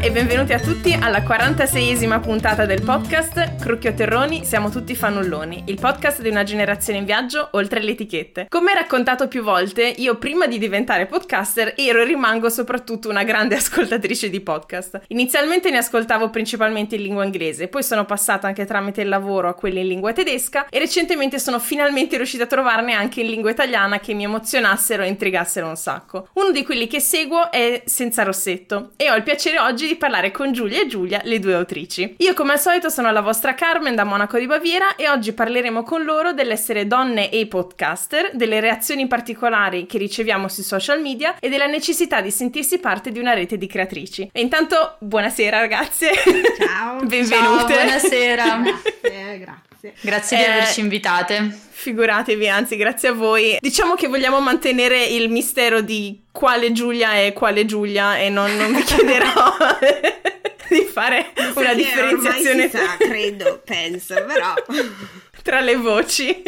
E benvenuti a tutti alla 46esima puntata del podcast Crucchio Terroni, siamo tutti fannulloni, il podcast di una generazione in viaggio oltre le etichette. Come raccontato più volte, io prima di diventare podcaster ero e rimango soprattutto una grande ascoltatrice di podcast. Inizialmente ne ascoltavo principalmente in lingua inglese, poi sono passata anche tramite il lavoro a quelli in lingua tedesca e recentemente sono finalmente riuscita a trovarne anche in lingua italiana che mi emozionassero e intrigassero un sacco. Uno di quelli che seguo è Senza Rossetto e ho il piacere oggi di parlare con Giulia e Giulia, le due autrici. Io come al solito sono la vostra Carmen da Monaco di Baviera e oggi parleremo con loro dell'essere donne e podcaster, delle reazioni particolari che riceviamo sui social media e della necessità di sentirsi parte di una rete di creatrici. E intanto buonasera ragazze. Ciao. Benvenute. Ciao, buonasera. grazie, grazie. Grazie di Eh, averci invitate. Figuratevi, anzi, grazie a voi. Diciamo che vogliamo mantenere il mistero di quale Giulia è quale Giulia e non, non vi chiederò di fare una Perché differenziazione Ormai si sa, credo, penso, però... tra le voci.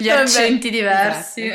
Gli Vabbè. accenti diversi.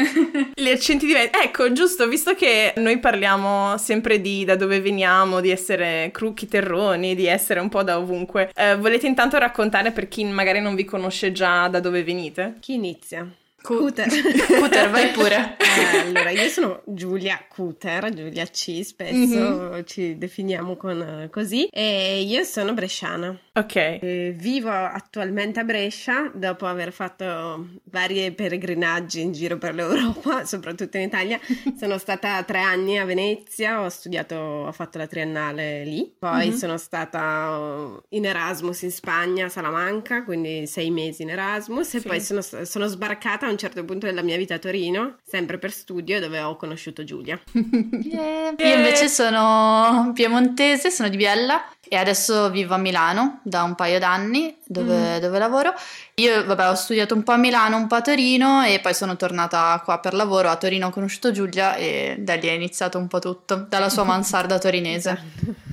Gli accenti diversi. Ecco, giusto, visto che noi parliamo sempre di da dove veniamo, di essere crucchi terroni, di essere un po' da ovunque, eh, volete intanto raccontare per chi magari non vi conosce già da dove venite? Chi inizia? Cu- Cuter. Cuter, vai pure. Eh, allora, io sono Giulia Cuter, Giulia C, spesso ci definiamo con, eh, così, e io sono bresciana. Ok. Eh, Vivo attualmente a Brescia dopo aver fatto varie peregrinaggi in giro per l'Europa, soprattutto in Italia. Sono stata tre anni a Venezia, ho studiato, ho fatto la triennale lì, poi Mhm. sono stata in Erasmus in Spagna, a Salamanca, quindi sei mesi in Erasmus e Sì. poi sono, sono sbarcata a un certo punto della mia vita a Torino, sempre per studio, dove ho conosciuto Giulia. Yeah. Io invece sono piemontese, sono di Biella e adesso vivo a Milano da un paio d'anni dove, dove lavoro. Io, vabbè, ho studiato un po' a Milano, un po' a Torino e poi sono tornata qua per lavoro. A Torino ho conosciuto Giulia e da lì è iniziato un po' tutto, dalla sua mansarda torinese.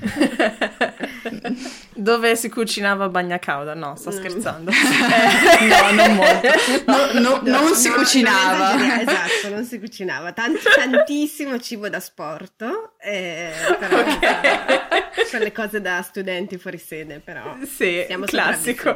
Dove si cucinava bagna cauda? No, sto Mm. scherzando. No, non molto. No, no, non si No, cucinava. non esatto, non si cucinava. Tant- tantissimo cibo da sport, eh, però quelle cose da studenti fuori sede, però Sì, classico.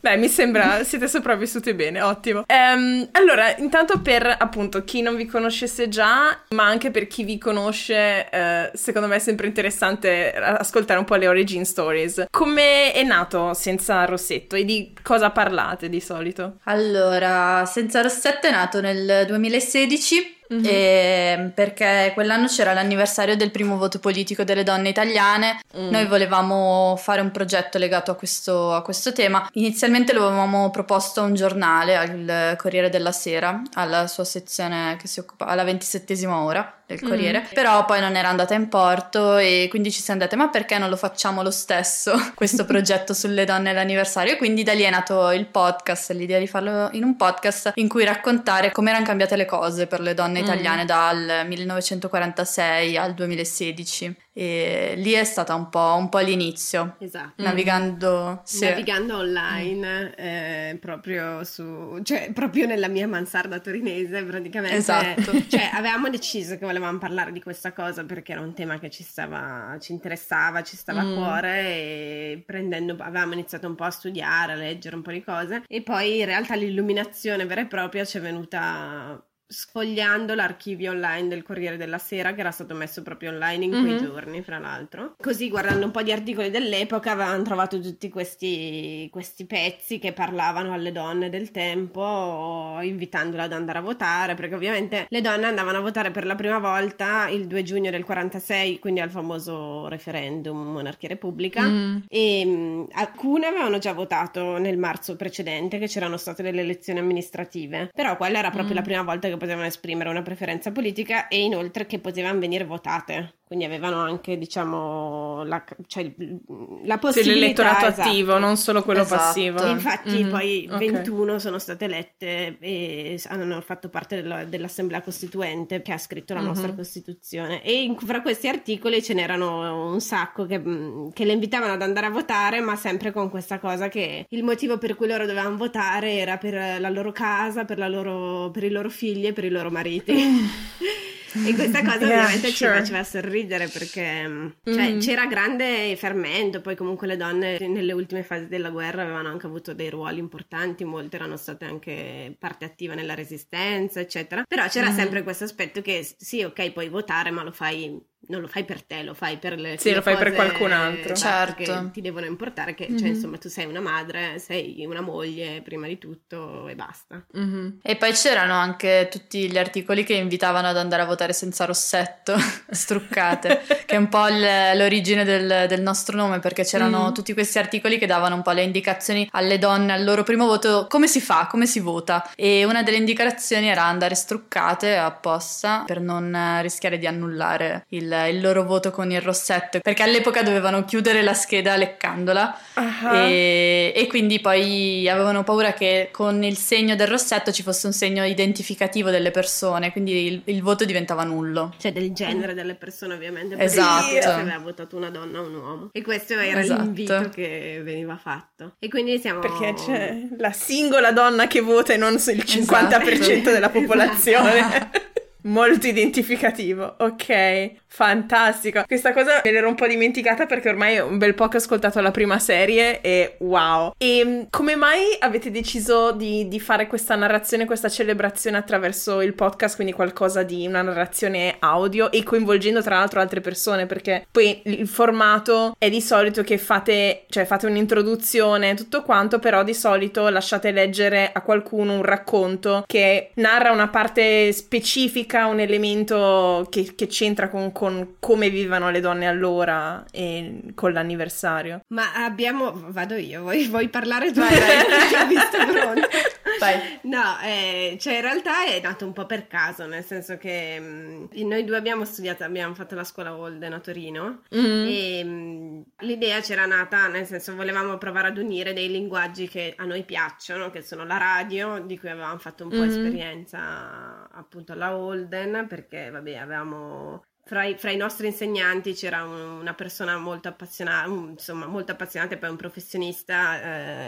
Beh, mi sembra siete sopravvissute bene, ottimo. Ehm, allora, intanto per appunto chi non vi conoscesse già, ma anche per chi vi conosce, eh, secondo me è sempre interessante ascoltare un po' le origin stories. Come è nato Senza Rossetto e di cosa parlate di solito? Allora, Senza Rossetto è nato nel 2016 Mhm. e- perché quell'anno c'era l'anniversario del primo voto politico delle donne italiane. Mm. Noi volevamo fare un progetto legato a questo, a questo tema. Inizialmente lo avevamo proposto a un giornale, al Corriere della Sera, alla sua sezione che si occupa alla ventisettesima ora del Mm. Corriere, però poi non era andata in porto e quindi ci siamo dette ma perché non lo facciamo lo stesso questo progetto sulle donne all'anniversario? E quindi da lì è nato il podcast, l'idea di farlo in un podcast in cui raccontare come erano cambiate le cose per le donne Mm. italiane dal 1946 al 2016 e lì è stata un po', un po' l'inizio. Esatto. Navigando, sì. Navigando online eh, proprio su, cioè proprio nella mia mansarda torinese praticamente. Esatto. Cioè avevamo deciso che volevamo parlare di questa cosa perché era un tema che ci stava, ci interessava, ci stava Mm. a cuore e prendendo, avevamo iniziato un po' a studiare, a leggere un po' di cose e poi in realtà l'illuminazione vera e propria ci è venuta sfogliando l'archivio online del Corriere della Sera che era stato messo proprio online in quei Mhm. giorni fra l'altro così guardando un po' di articoli dell'epoca avevano trovato tutti questi, questi pezzi che parlavano alle donne del tempo invitandole ad andare a votare perché ovviamente le donne andavano a votare per la prima volta il 2 giugno del 46 quindi al famoso referendum monarchia repubblica Mm. e mh, alcune avevano già votato nel marzo precedente che c'erano state delle elezioni amministrative, però quella era proprio Mm. la prima volta che potevano esprimere una preferenza politica e inoltre che potevano venire votate. Quindi avevano anche, diciamo, la, cioè, il- la Sì, possibilità l'elettorato esatto. attivo, non solo quello Esatto. passivo. Infatti Mhm, poi ok. 21 sono state elette e hanno fatto parte della- dell'Assemblea Costituente che ha scritto la nostra Mhm. Costituzione. E in- fra questi articoli ce n'erano un sacco che, mh, che le invitavano ad andare a votare, ma sempre con questa cosa che il motivo per cui loro dovevano votare era per la loro casa, per, la loro, per i loro figli e per i loro mariti. E questa cosa Yeah, ovviamente sure. ci faceva sorridere perché mm, cioè, Mhm. c'era grande fermento, poi comunque le donne nelle ultime fasi della guerra avevano anche avuto dei ruoli importanti, molte erano state anche parte attiva nella resistenza, eccetera. Però c'era Mhm. sempre questo aspetto che sì, ok, puoi votare, ma lo fai non lo fai per te, lo fai per le Sì, le lo fai per cose, qualcun altro. Certo. che ti devono importare che Mhm. cioè, insomma tu sei una madre, sei una moglie prima di tutto e basta. Mhm. E poi c'erano anche tutti gli articoli che invitavano ad andare a votare senza rossetto, struccate, che è un po' il- l'origine del, del nostro nome, perché c'erano Mm. tutti questi articoli che davano un po' le indicazioni alle donne al loro primo voto, come si fa, come si vota. E una delle indicazioni era andare struccate apposta per non rischiare di annullare il, il loro voto con il rossetto, perché all'epoca dovevano chiudere la scheda leccandola Ah. e, e quindi poi avevano paura che con il segno del rossetto ci fosse un segno identificativo delle persone, quindi il, il voto diventava nullo. Cioè del genere delle persone ovviamente. Esatto. perché Se aveva votato una donna o un uomo. E questo era Esatto. l'invito che veniva fatto. E quindi siamo... Perché c'è la singola donna che vota e non il 50% della popolazione. Molto identificativo, ok, fantastico. Questa cosa me l'ero un po' dimenticata perché ormai è un bel po' che ho ascoltato la prima serie e wow. E mh, come mai avete deciso di, di fare questa narrazione, questa celebrazione attraverso il podcast, quindi qualcosa di una narrazione audio e coinvolgendo tra l'altro altre persone? Perché poi il formato è di solito che fate, cioè fate un'introduzione, tutto quanto, però di solito lasciate leggere a qualcuno un racconto che narra una parte specifica, un elemento che, che c'entra con, con come vivevano le donne allora e con l'anniversario. Ma abbiamo... Vado io, vuoi, vuoi parlare tu? Vai, vai. L'ho visto pronto. Vai. No, eh, cioè in realtà è nato un po' per caso, nel senso che mh, noi due abbiamo studiato, abbiamo fatto la scuola Holden a Torino Mm. e mh, l'idea c'era nata, nel senso volevamo provare ad unire dei linguaggi che a noi piacciono, che sono la radio, di cui avevamo fatto un po' Mhm. esperienza appunto alla Holden, perché vabbè avevamo... Fra i, fra i nostri insegnanti c'era un- una persona molto appassionata, insomma, molto appassionata e poi un professionista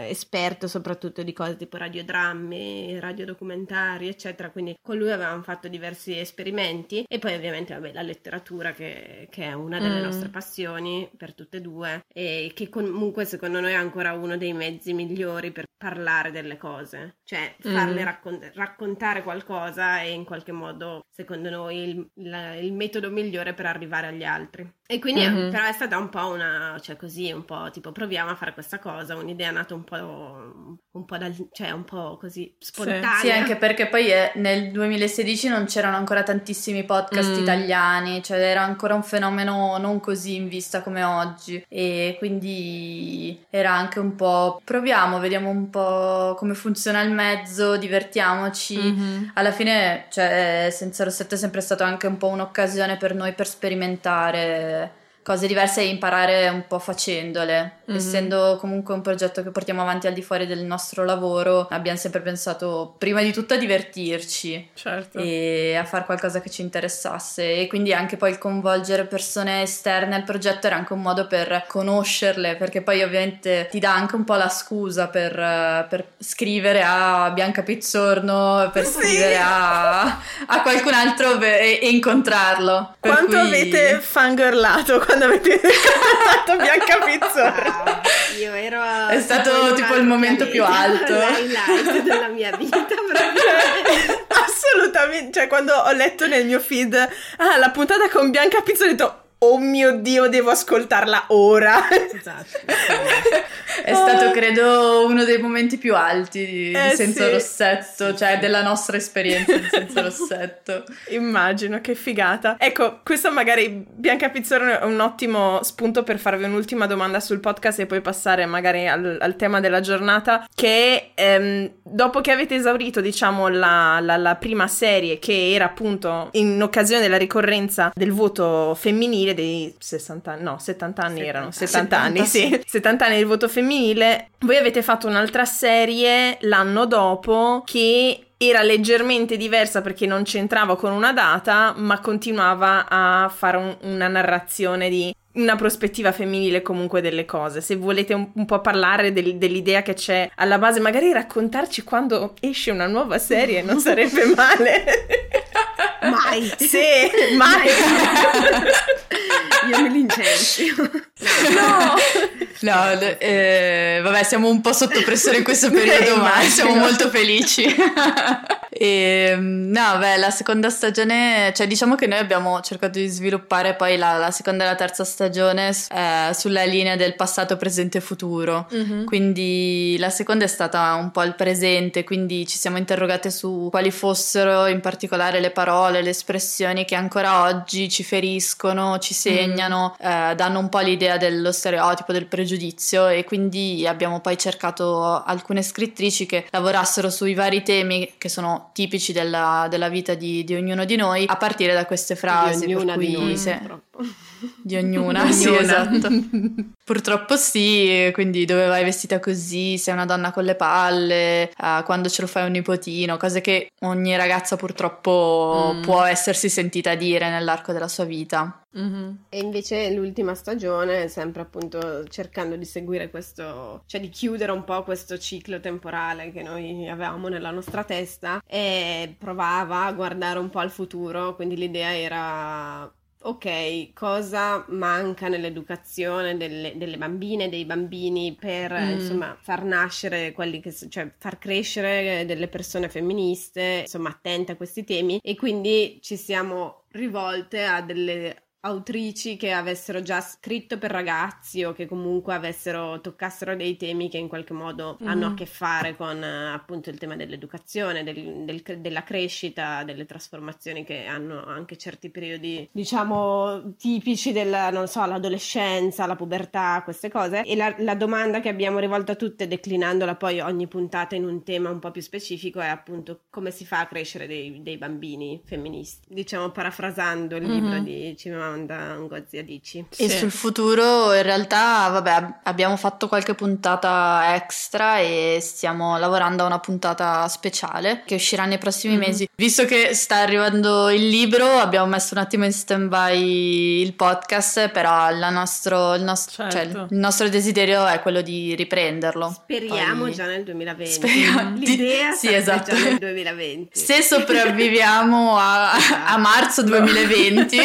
eh, esperto soprattutto di cose tipo radiodrammi, radiodocumentari, eccetera. Quindi con lui avevamo fatto diversi esperimenti e poi ovviamente vabbè, la letteratura che, che è una delle Mm. nostre passioni per tutte e due e che comunque secondo noi è ancora uno dei mezzi migliori per parlare delle cose, cioè farle Mm. raccon- raccontare qualcosa è in qualche modo secondo noi il, la- il metodo migliore per arrivare agli altri. E quindi eh, Mhm. però è stata un po' una, cioè così, un po' tipo proviamo a fare questa cosa, un'idea nata un po', un po' dal, cioè un po' così spontanea. Sì, anche perché poi è- nel 2016 non c'erano ancora tantissimi podcast Mm. italiani, cioè era ancora un fenomeno non così in vista come oggi e quindi era anche un po' proviamo, vediamo un po' come funziona il mezzo, divertiamoci. Mhm. Alla fine, cioè, Senza Rossetto è sempre stato anche un po' un'occasione per noi per sperimentare cose diverse e imparare un po' facendole. Mhm. Essendo comunque un progetto che portiamo avanti al di fuori del nostro lavoro, abbiamo sempre pensato prima di tutto a divertirci Certo. e a fare qualcosa che ci interessasse e quindi anche poi il coinvolgere persone esterne al progetto era anche un modo per conoscerle perché poi ovviamente ti dà anche un po' la scusa per, per scrivere a Bianca Pizzorno per Sì. scrivere a, a qualcun altro e, e incontrarlo Per Quanto cui- avete fangirlato quando avete contattato Bianca Pizzorno? Wow, io ero È stato tipo il momento più alto. L'highlight della mia vita proprio. Assolutamente, cioè quando ho letto nel mio feed ah, la puntata con Bianca Pizzorno ho detto oh mio dio devo ascoltarla ora. Esatto. È stato, credo, uno dei momenti più alti di, di Eh, Senza sì. Rossetto, cioè della nostra esperienza di Senza Rossetto. Immagino, che figata. Ecco, questo magari Bianca Pizzorno è un ottimo spunto per farvi un'ultima domanda sul podcast e poi passare magari al, al tema della giornata, che ehm, dopo che avete esaurito, diciamo, la, la- la prima serie, che era appunto in occasione della ricorrenza del voto femminile dei 60 anni, no, 70 anni 70. erano, 70 anni, 70, sì, 70 anni del voto femminile, voi avete fatto un'altra serie l'anno dopo che era leggermente diversa perché non c'entrava con una data, ma continuava a fare un- una narrazione di una prospettiva femminile comunque delle cose. Se volete un, un po' parlare del- dell'idea che c'è alla base, magari raccontarci quando esce una nuova serie, non sarebbe male. Mai! Sì, mai! Io mi licenzio. No! No, eh, vabbè, siamo un po' sotto pressione in questo periodo, ma siamo molto felici. e, no, beh, la seconda stagione, cioè diciamo che noi abbiamo cercato di sviluppare poi la, la seconda e la terza stagione eh, sulla linea del passato, presente e futuro. Mhm. Quindi la seconda è stata un po' il presente, quindi ci siamo interrogate su quali fossero in particolare le parole, le espressioni che ancora oggi ci feriscono, ci segnano, eh, danno un po' l'idea dello stereotipo, del pregiudizio e quindi abbiamo poi cercato alcune scrittrici che lavorassero sui vari temi che sono tipici della, della vita di, di ognuno di noi a partire da queste frasi. Di ognuna per cui di noi, se-. Di ognuna, sì, Ognuna. esatto. Purtroppo sì, quindi dove vai vestita così, sei una donna con le palle, eh, quando ce lo fai un nipotino, cose che ogni ragazza purtroppo Mm. può essersi sentita dire nell'arco della sua vita. Mhm. E invece l'ultima stagione, sempre appunto cercando di seguire questo, cioè di chiudere un po' questo ciclo temporale che noi avevamo nella nostra testa e provava a guardare un po' al futuro, quindi l'idea era... Ok, cosa manca nell'educazione delle, delle bambine e dei bambini per Mm. insomma far nascere quelli che, cioè far crescere delle persone femministe, insomma attente a questi temi e quindi ci siamo rivolte a delle autrici che avessero già scritto per ragazzi o che comunque avessero toccassero dei temi che in qualche modo Mhm. hanno a che fare con eh, appunto il tema dell'educazione, del- del- della crescita, delle trasformazioni che hanno anche certi periodi, diciamo, tipici della, non so, l'adolescenza, la pubertà, queste cose. E la, la domanda che abbiamo rivolto a tutte, declinandola poi ogni puntata in un tema un po' più specifico, è appunto come si fa a crescere dei, dei bambini femministi. Diciamo parafrasando il libro Mhm. di Cimamanda Ngozi Adichie. E Sì. sul futuro in realtà, vabbè, ab- abbiamo fatto qualche puntata extra e stiamo lavorando a una puntata speciale che uscirà nei prossimi Mhm. mesi. Visto che sta arrivando il libro, abbiamo messo un attimo in stand-by il podcast, però la nostro- il, nostro, cioè, Certo. il nostro desiderio è quello di riprenderlo. Speriamo Poi- già nel 2020. Speriamo- L'idea sì, esatto. già nel 2020. Se sopravviviamo a, a marzo 2020.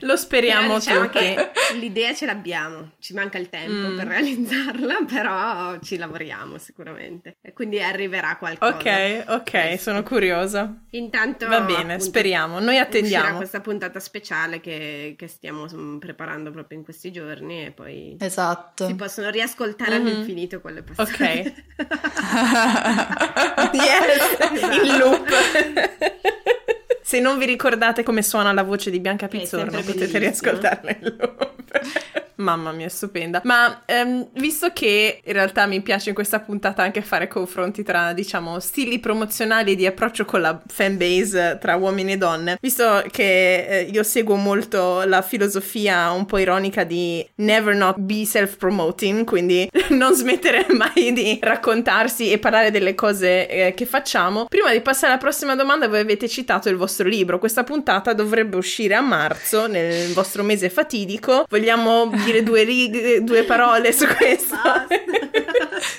Eh, Lo speriamo Però diciamo tutti. che l'idea ce l'abbiamo, ci manca il tempo Mm. per realizzarla, però ci lavoriamo sicuramente. E quindi arriverà qualcosa. Ok, ok, sono curiosa. Intanto Va bene, appunto, speriamo. Noi attendiamo. questa puntata speciale che, che stiamo mm, preparando proprio in questi giorni e poi Esatto. si possono riascoltare Mhm. all'infinito quelle passate. Yes, Esatto. in loop. Se non vi ricordate come suona la voce di Bianca Pizzorno, potete riascoltarla in loop. Mamma mia, stupenda. Ma ehm, visto che in realtà mi piace in questa puntata anche fare confronti tra, diciamo, stili promozionali di approccio con la fanbase tra uomini e donne, visto che eh, io seguo molto la filosofia un po' ironica di never not be self-promoting, quindi non smettere mai di raccontarsi e parlare delle cose eh, che facciamo. Prima di passare alla prossima domanda, voi avete citato il vostro libro. Questa puntata dovrebbe uscire a marzo, nel vostro mese fatidico. Vogliamo dire due righe, due parole su questo?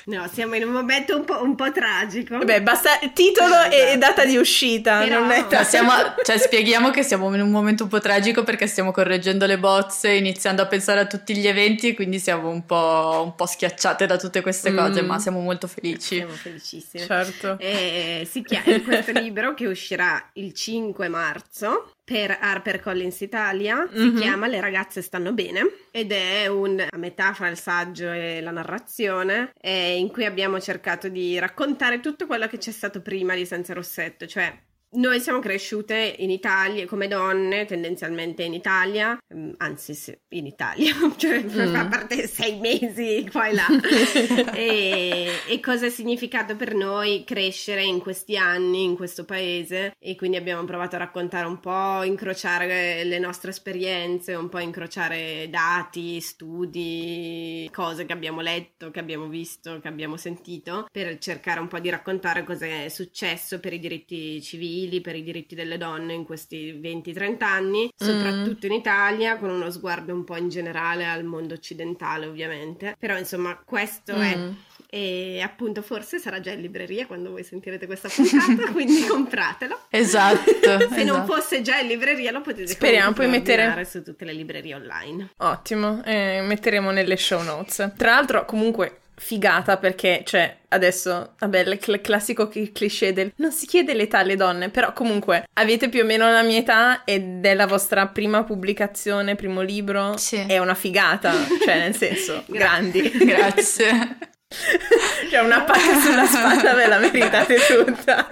No, siamo in un momento un po', un po' tragico. Vabbè, basta titolo e, e data di uscita, Però- non è tanto. siamo- cioè, spieghiamo che siamo in un momento un po' tragico perché stiamo correggendo le bozze, iniziando a pensare a tutti gli eventi, quindi siamo un po', un po' schiacciate da tutte queste cose, Mm. ma siamo molto felici. Siamo felicissimi. Certo. E si chiama questo libro che uscirà il 5 marzo per HarperCollins Italia, si Mhm. chiama Le ragazze stanno bene ed è un, a metà fra il saggio e la narrazione eh, in cui abbiamo cercato di raccontare tutto quello che c'è stato prima di Senza Rossetto, cioè noi siamo cresciute in Italia come donne, tendenzialmente in Italia, mm, anzi sì, in Italia, cioè Mm. a parte sei mesi qua e là. e, e cosa ha significato per noi crescere in questi anni, in questo paese e quindi abbiamo provato a raccontare un po', incrociare le nostre esperienze, un po' incrociare dati, studi, cose che abbiamo letto, che abbiamo visto, che abbiamo sentito, per cercare un po' di raccontare cosa è successo per i diritti civili, per i diritti delle donne in questi 20-30 anni, soprattutto in Italia, con uno sguardo un po' in generale al mondo occidentale ovviamente. Però insomma questo è Mm. e appunto forse sarà già in libreria quando voi sentirete questa puntata, quindi compratelo. Esatto. Se esatto. non fosse già in libreria lo potete Speriamo poi mettere su tutte le librerie online. Ottimo, eh, metteremo nelle show notes. Tra l'altro comunque figata perché, cioè, adesso, vabbè, il cl- classico cliché del non si chiede l'età alle donne, però comunque avete più o meno la mia età ed è la vostra prima pubblicazione, primo libro, sì. è una figata, cioè nel senso, grandi. Grazie. Cioè una pacca sulla spalla ve la meritate tutta.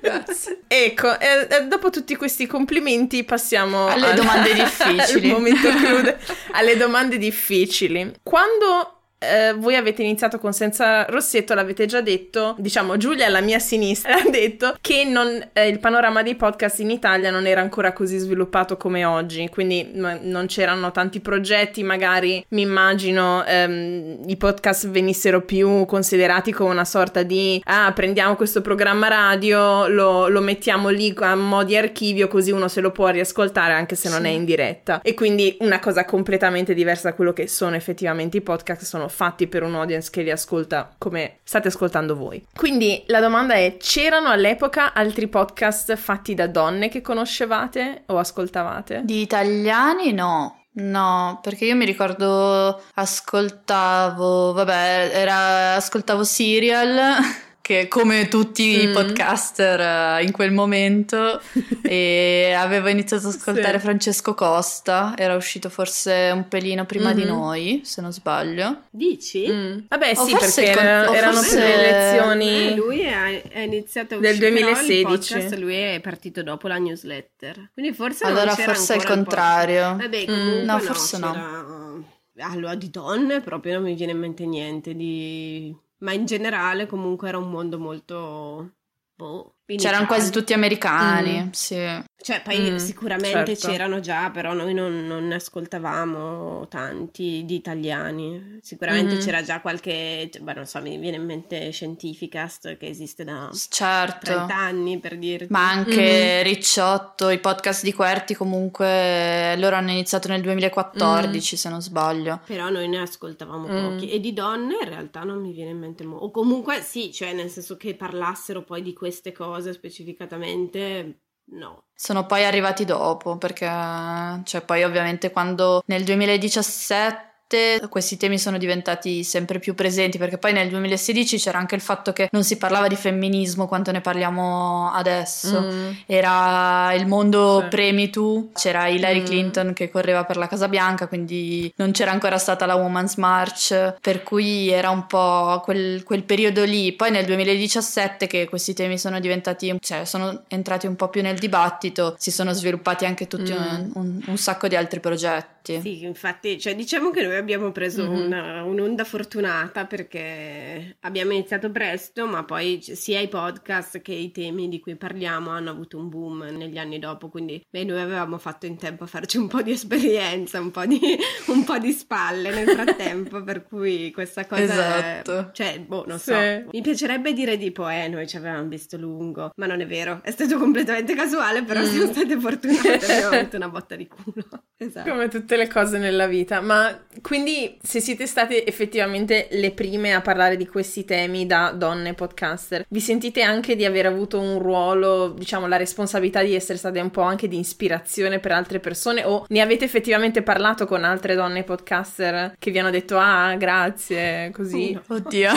Grazie. Ecco, e, e dopo tutti questi complimenti passiamo alle al, domande difficili. al momento crude, alle domande difficili. Quando eh, voi avete iniziato con Senza Rossetto, l'avete già detto, diciamo Giulia alla mia sinistra ha detto che non, eh, il panorama dei podcast in Italia non era ancora così sviluppato come oggi, quindi m- non c'erano tanti progetti, magari mi immagino ehm, i podcast venissero più considerati come una sorta di ah prendiamo questo programma radio, lo, lo mettiamo lì a mo' di archivio così uno se lo può riascoltare anche se non sì. è in diretta. E quindi una cosa completamente diversa da quello che sono effettivamente i podcast, sono fatti per un audience che li ascolta come state ascoltando voi. Quindi la domanda è: c'erano all'epoca altri podcast fatti da donne che conoscevate o ascoltavate? Di italiani no. No, perché io mi ricordo ascoltavo, vabbè, era ascoltavo Serial che come tutti mm. i podcaster uh, in quel momento e avevo iniziato ad ascoltare sì. Francesco Costa, era uscito forse un pelino prima mm-hmm. di noi, se non sbaglio. Dici? Mm. Vabbè o sì, perché con, erano forse... le elezioni eh, lui è, è iniziato a del 2016. Podcast, lui è partito dopo la newsletter. Quindi forse Allora forse è il contrario. Vabbè, comunque mm. no, forse no. no. Allora, di donne proprio non mi viene in mente niente di ma in generale comunque era un mondo molto... Boh, C'erano quasi tutti americani, mm. sì. Cioè, poi mm, sicuramente certo. c'erano già, però noi non, non, ne ascoltavamo tanti di italiani. Sicuramente mm. c'era già qualche, cioè, beh, non so, mi viene in mente Scientificast che esiste da certo. 30 anni per dirti. Ma anche mm. Ricciotto, i podcast di Querti comunque, loro hanno iniziato nel 2014 mm. se non sbaglio. Però noi ne ascoltavamo mm. pochi. E di donne in realtà non mi viene in mente molto. O comunque sì, cioè nel senso che parlassero poi di queste cose cose specificatamente no. Sono poi arrivati dopo perché, cioè poi ovviamente quando nel 2017 questi temi sono diventati sempre più presenti perché poi nel 2016 c'era anche il fatto che non si parlava di femminismo quanto ne parliamo adesso mm. era il mondo sì. pre-MeToo c'era Hillary mm. Clinton che correva per la Casa Bianca quindi non c'era ancora stata la Women's March per cui era un po' quel, quel periodo lì poi nel 2017 che questi temi sono diventati cioè sono entrati un po' più nel dibattito si sono sviluppati anche tutti mm. un, un, un sacco di altri progetti sì, infatti, cioè, diciamo che noi abbiamo preso mm-hmm. una, un'onda fortunata perché abbiamo iniziato presto, ma poi sia i podcast che i temi di cui parliamo hanno avuto un boom negli anni dopo, quindi beh, noi avevamo fatto in tempo a farci un po' di esperienza, un po' di, un po di spalle nel frattempo, per cui questa cosa... Esatto. È, cioè, boh, non so. Mi piacerebbe dire tipo, eh, noi ci avevamo visto lungo, ma non è vero, è stato completamente casuale, però mm. siamo state fortunate, abbiamo avuto una botta di culo. Esatto. Come tutte le cose nella vita, ma quindi se siete state effettivamente le prime a parlare di questi temi da donne podcaster, vi sentite anche di aver avuto un ruolo, diciamo, la responsabilità di essere state un po' anche di ispirazione per altre persone o ne avete effettivamente parlato con altre donne podcaster che vi hanno detto ah grazie, così? Oddio.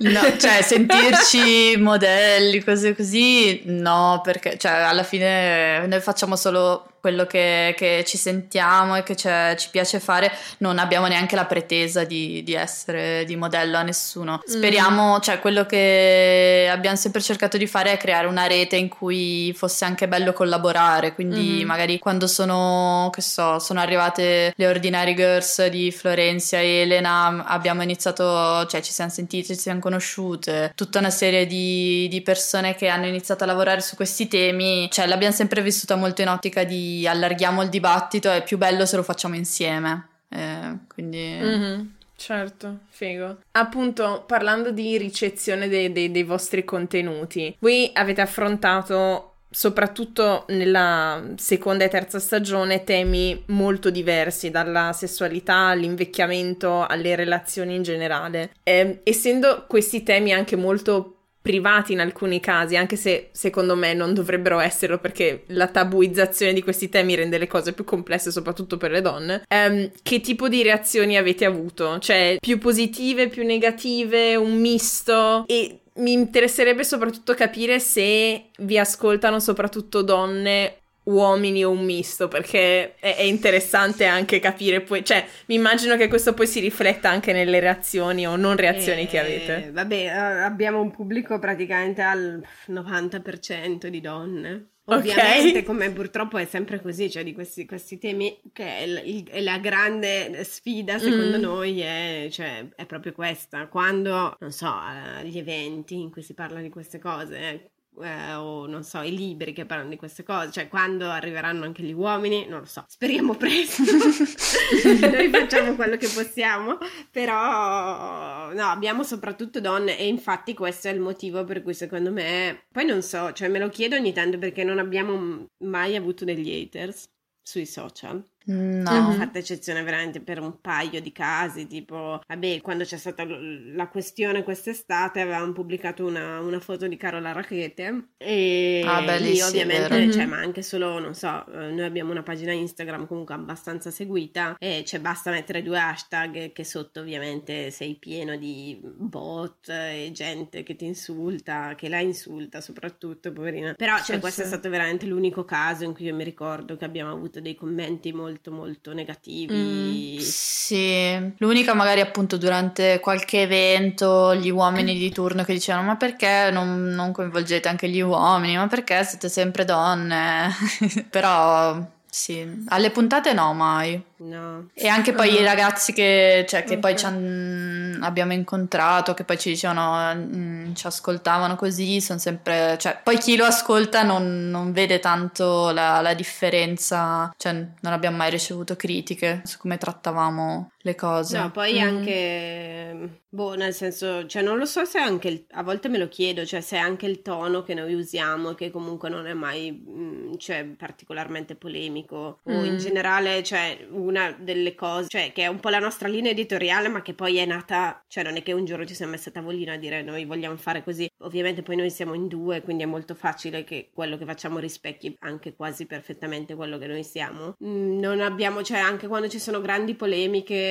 no, cioè sentirci modelli, cose così, no, perché cioè alla fine noi facciamo solo quello che, che, ci sentiamo e che ci piace fare, non abbiamo neanche la pretesa di, di essere di modello a nessuno. Speriamo, mm. cioè quello che abbiamo sempre cercato di fare è creare una rete in cui fosse anche bello collaborare, quindi mm. magari quando sono, che so, sono arrivate le Ordinary Girls di Florencia e Elena, abbiamo iniziato, cioè ci siamo sentite, ci siamo conosciute, tutta una serie di, di persone che hanno iniziato a lavorare su questi temi, cioè l'abbiamo sempre vissuta molto in ottica di allarghiamo il dibattito, è più bello se lo facciamo insieme. Eh, quindi... Mm-hmm. Certo, figo. Appunto, parlando di ricezione dei, dei, dei vostri contenuti, voi avete affrontato soprattutto nella seconda e terza stagione, temi molto diversi, dalla sessualità all'invecchiamento alle relazioni in generale. Eh, essendo questi temi anche molto privati in alcuni casi, anche se secondo me non dovrebbero esserlo perché la tabuizzazione di questi temi rende le cose più complesse, soprattutto per le donne. Um, che tipo di reazioni avete avuto? Cioè, più positive, più negative, un misto? E mi interesserebbe soprattutto capire se vi ascoltano soprattutto donne uomini o un misto, perché è, è, interessante anche capire poi, cioè mi immagino che questo poi si rifletta anche nelle reazioni o non reazioni eh, che avete. Vabbè, abbiamo un pubblico praticamente al 90% di donne. Ovviamente, okay. come purtroppo è sempre così, cioè di questi, questi temi, che è, il, è, la grande sfida secondo mm. noi, è, cioè, è, proprio questa. Quando, non so, gli eventi in cui si parla di queste cose, eh, o non so, i libri che parlano di queste cose, cioè quando arriveranno anche gli uomini, non lo so, speriamo presto, noi facciamo quello che possiamo, però no, abbiamo soprattutto donne e infatti questo è il motivo per cui secondo me, poi non so, cioè me lo chiedo ogni tanto perché non abbiamo mai avuto degli haters sui social. No. Ho fatto eccezione veramente per un paio di casi, tipo, vabbè, quando c'è stata la questione quest'estate avevamo pubblicato una, una foto di Carola Rachete e ah, beh, lì, ovviamente, cioè, ma anche solo, non so, eh, noi abbiamo una pagina Instagram comunque abbastanza seguita e cioè basta mettere due hashtag che sotto ovviamente sei pieno di bot e gente che ti insulta, che la insulta soprattutto, poverina. Però cioè, sì, questo sì. è stato veramente l'unico caso in cui io mi ricordo che abbiamo avuto dei commenti molto molto molto negativi. Mm, sì, l'unica magari appunto durante qualche evento gli uomini di turno che dicevano ma perché non, non coinvolgete anche gli uomini, ma perché siete sempre donne? Però sì, alle puntate no mai. No. E anche poi uh-huh. i ragazzi che, cioè, che okay. poi abbiamo incontrato, che poi ci dicevano, mh, mm, ci ascoltavano così, sono sempre, cioè, poi chi lo ascolta non, non vede tanto la, la, differenza, cioè non abbiamo mai ricevuto critiche su come trattavamo le cose. No, poi mm. anche, boh, nel senso, cioè non lo so se anche, il, a volte me lo chiedo, cioè se anche il tono che noi usiamo, che comunque non è mai, mh, mm, cioè, particolarmente polemico, mm. o in generale, cioè, una delle cose, cioè che è un po' la nostra linea editoriale, ma che poi è nata, cioè non è che un giorno ci siamo messi a tavolino a dire noi vogliamo fare così. Ovviamente poi noi siamo in due, quindi è molto facile che quello che facciamo rispecchi anche quasi perfettamente quello che noi siamo. Mm, non abbiamo, cioè anche quando ci sono grandi polemiche,